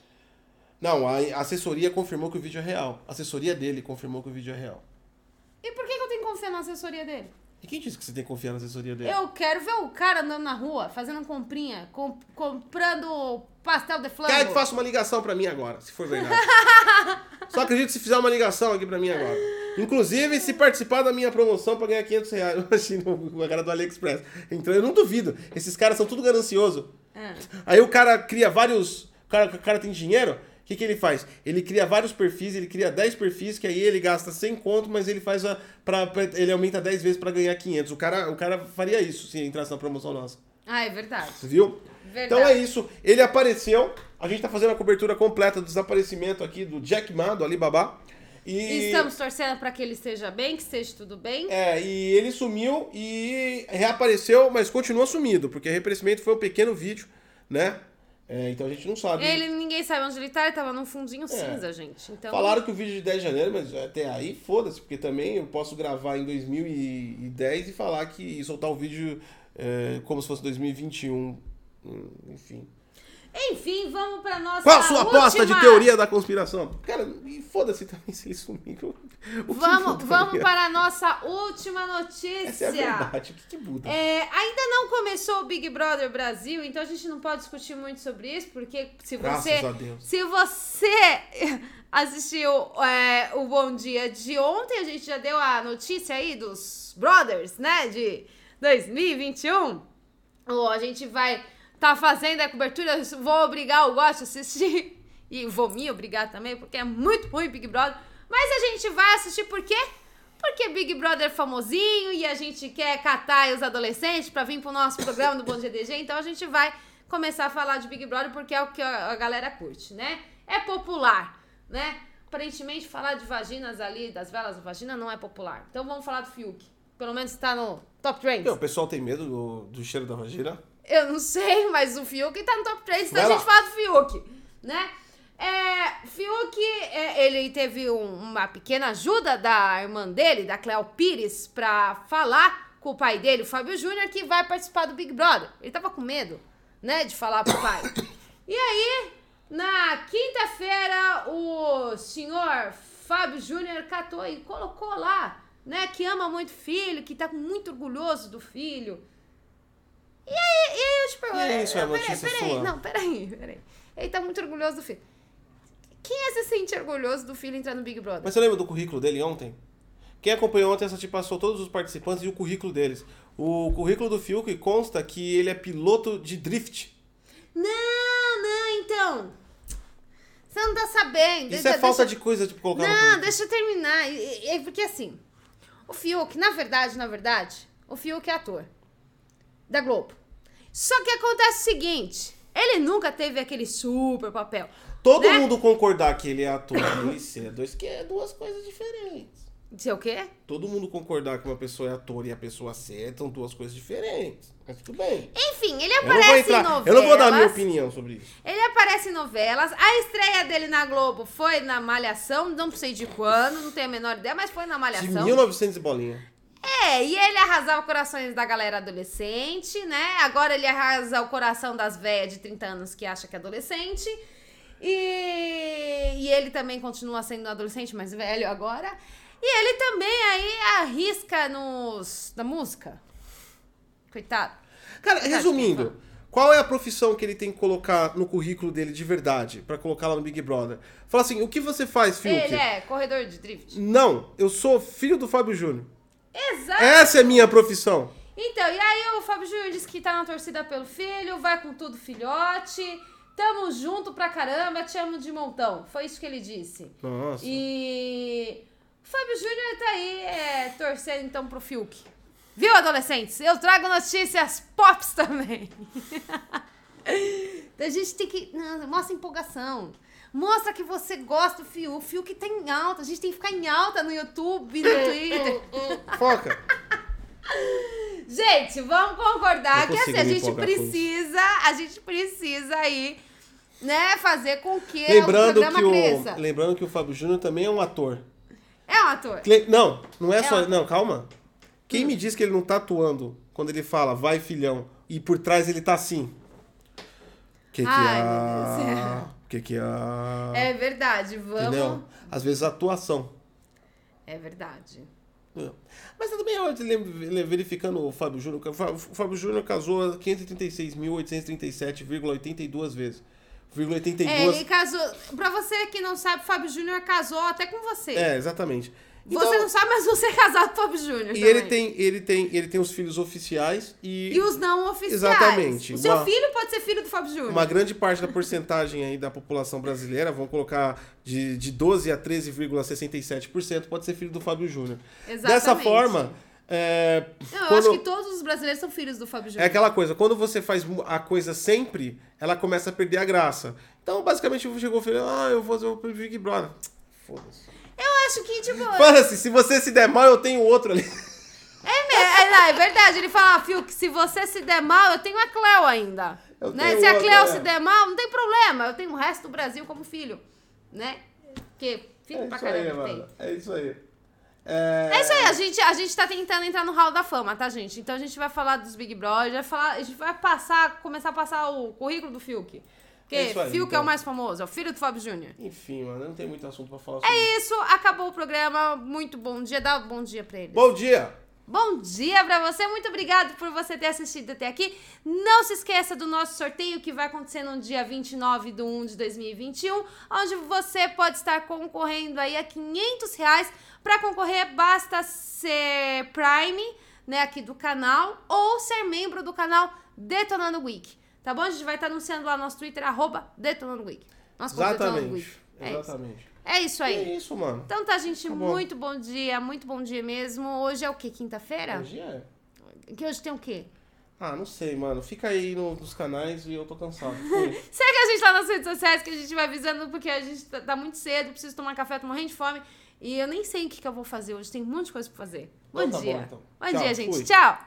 Não, a assessoria confirmou que o vídeo é real. A assessoria dele confirmou que o vídeo é real. E por que que eu tenho que confiar na assessoria dele? E quem disse que você tem que confiar na assessoria dele? Eu quero ver o cara andando na rua, fazendo comprinha, com- comprando pastel de flango. Quero que faça uma ligação pra mim agora, se for verdade. Só acredito se fizer uma ligação aqui pra mim agora. Inclusive, se participar da minha promoção pra ganhar 500 reais. Imagina o cara do AliExpress. Então, eu não duvido. Esses caras são tudo ganancioso. Ah. Aí o cara cria vários... O cara, o cara tem dinheiro, que, que ele faz? Ele cria vários perfis, ele cria 10 perfis, que aí ele gasta 100 conto, mas ele faz a... Pra, pra- ele aumenta 10 vezes pra ganhar 500. O cara, o cara faria isso se entrasse na promoção nossa. Ah, é verdade. Viu? Verdade. Então é isso. Ele apareceu. A gente tá fazendo a cobertura completa do desaparecimento aqui do Jack Ma, do Alibaba. E, Estamos torcendo pra que ele esteja bem, que esteja tudo bem. É, e ele sumiu e reapareceu, mas continua sumido, porque o reaparecimento foi um pequeno vídeo, né? É, então a gente não sabe. Ele, ninguém sabe onde ele tá, ele tava num fundinho cinza, gente. Então, É. Falaram que o vídeo de 10 de janeiro, mas até aí foda-se, porque também eu posso gravar em 2010 e falar que e soltar o vídeo é, como se fosse 2021. Hum, Enfim. Enfim, vamos pra nossa Qual a sua aposta de última- teoria da conspiração? Cara, foda-se também se ele sumir. Vamos, vamos para a nossa última notícia. Essa é verdade. O que, que muda? É, ainda não começou o Big Brother Brasil, então a gente não pode discutir muito sobre isso, porque se Graças você, a Deus. se você assistiu é, o Bom Dia de ontem, a gente já deu a notícia aí dos Brothers, né, de 2021. Ou a gente vai tá fazendo a cobertura, vou obrigar o Gosto a assistir e vou me obrigar também, porque é muito ruim Big Brother. Mas a gente vai assistir por quê? Porque Big Brother é famosinho e a gente quer catar os adolescentes pra vir pro nosso programa do Bom Dia DG, então a gente vai começar a falar de Big Brother porque é o que a galera curte, né? É popular, né? Aparentemente falar de vaginas ali, das velas da vagina não é popular. Então vamos falar do Fiuk. Pelo menos tá no top trends. O pessoal tem medo do, do cheiro da vagina? Eu não sei, mas o Fiuk tá no top 3, então Vai a lá. gente fala do Fiuk, né? É, Fiuk, é, ele teve um- uma pequena ajuda da irmã dele, da Cleo Pires, pra falar com o pai dele, o Fábio Júnior, que vai participar do Big Brother. Ele tava com medo, né, de falar pro pai. E aí, na quinta-feira, o senhor Fábio Júnior catou e colocou lá, né, que ama muito o filho, que tá muito orgulhoso do filho. E aí, e aí eu te pergunto. E é isso, é não, peraí, peraí, sua. Não, peraí, peraí. Ele tá muito orgulhoso do filho. Quem é se sente orgulhoso do filho entrar no Big Brother? Mas você lembra do currículo dele ontem? Quem acompanhou ontem, essa te passou todos os participantes e o currículo deles. O currículo do Fiuk consta que ele é piloto de drift. Não, não, então. Você não tá sabendo. Isso Deixa- é falta deixa- de coisa de colocar Não, deixa eu terminar. É porque assim, o Fiuk, na verdade, na verdade, o Fiuk é ator da Globo. Só que acontece o seguinte, ele nunca teve aquele super papel. Todo né? mundo concordar que ele é ator e dois, que é duas coisas diferentes. Sei o quê? Todo mundo concordar que uma pessoa é ator e a pessoa ser são duas coisas diferentes. Mas tudo bem. Enfim, ele aparece em entrar, novelas. eu não vou dar a minha opinião sobre isso. Ele aparece em novelas. A estreia dele na Globo foi na Malhação, não sei de quando, não tenho a menor ideia, mas foi na De Malhação. 1900 e bolinha. É, e ele arrasava corações da galera adolescente, né? Agora ele arrasa o coração das velhas de 30 anos que acha que é adolescente. E, e ele também continua sendo adolescente, mas velho agora. E ele também aí arrisca nos da música. Coitado. Cara, Verdade, resumindo, qual é a profissão que ele tem que colocar no currículo dele de verdade pra colocar lá no Big Brother? Fala assim, o que você faz, Fiuk? Ele é corredor de drift. Não, eu sou filho do Fábio Júnior. Exato. Essa é minha profissão. Então, e aí o Fábio Júnior disse que tá na torcida pelo filho, vai com tudo, filhote. Tamo junto pra caramba, te amo de montão. Foi isso que ele disse. Nossa. E o Fábio Júnior tá aí é, torcendo então pro Fiuk. Viu, adolescentes? Eu trago notícias pops também. a gente tem que. Não, mostra empolgação. Mostra que você gosta do Fiuk. O Fiuk tá em alta. A gente tem que ficar em alta no YouTube, no Twitter. Foca. Gente, vamos concordar que assim, a gente precisa, a gente precisa aí, né, fazer com que Lembrando o programa que o, cresça. lembrando que o Fábio Júnior também é um ator. É um ator. Cle- Não, não é, É só. um- Não, calma. Quem Hum. me diz que ele não tá atuando quando ele fala, vai filhão, e por trás ele tá assim? Que que Ai, é? Que que é? É verdade, vamos. Entendeu? Às vezes atuação. É verdade. É. Mas também eu lem- verificando o Fábio Júnior. O Fá- o Fábio Júnior casou 536.837,82 vezes. Vírgula É, 82. ele casou. Pra você que não sabe, o Fábio Júnior casou até com você. É, exatamente. Você Então, não sabe, mas você é casado com o Fábio Júnior. E também. ele tem, ele tem, ele tem os filhos oficiais e, E os não oficiais. Exatamente. O seu Uma- filho pode ser filho do Fábio Júnior. uma grande parte da porcentagem aí da população brasileira, vamos colocar de, de 12 a 13,67%, pode ser filho do Fábio Júnior. Dessa Exatamente. forma, é, Não, eu quando- acho que todos os brasileiros são filhos do Fábio é Júnior. aquela coisa, quando você faz a coisa sempre, ela começa a perder a graça. Então, basicamente, chegou e falou, ah, eu vou fazer o Big Brother. Foda-se. Eu acho que, tipo. Fala assim, se você se der mal, eu tenho outro ali. É, me- é, não, é verdade. Ele fala, Fio, que se você se der mal, eu tenho a Cleo ainda. Eu Né? Se a Cleo é. se der mal, não tem problema. Eu tenho o resto do Brasil como filho. Né? Porque filho É pra isso aí, caramba tem. É isso aí. É... É isso aí, a gente, a gente tá tentando entrar no Hall da Fama, tá, gente? Então a gente vai falar dos Big Brother, falar, a gente vai passar, começar a passar o currículo do Fiuk. Porque É aí, Fiuk é então. o mais famoso, é o filho do Fábio Júnior. Enfim, mano, não tem muito assunto pra falar sobre É isso, acabou o programa. Muito bom dia. Dá um bom dia pra eles. Bom dia! Bom dia pra você, muito obrigado por você ter assistido até aqui. Não se esqueça do nosso sorteio que vai acontecer no dia 29 de 1 de 2021, onde você pode estar concorrendo aí a 500 reais. Pra concorrer, basta ser Prime, né, aqui do canal, ou ser membro do canal Detonando Week. Tá bom? A gente vai estar anunciando lá no nosso Twitter, arroba Detonando Week. Nosso ponto Detonando Week. Exatamente. É isso. Exatamente. É isso aí. É isso, mano. Então tá, gente, Tá bom. muito bom dia, muito bom dia mesmo. Hoje é o quê? Quinta-feira? Hoje é. Que hoje tem o quê? Ah, não sei, mano. Fica aí no- nos canais e eu tô cansado. Segue a gente lá nas redes sociais que a gente vai avisando, porque a gente tá, tá muito cedo, preciso tomar café, tô morrendo de fome. E eu nem sei o que, que eu vou fazer hoje, tem um monte de coisa pra fazer. Bom Então tá dia. bom, então. Bom Tchau, dia, gente. fui. Tchau.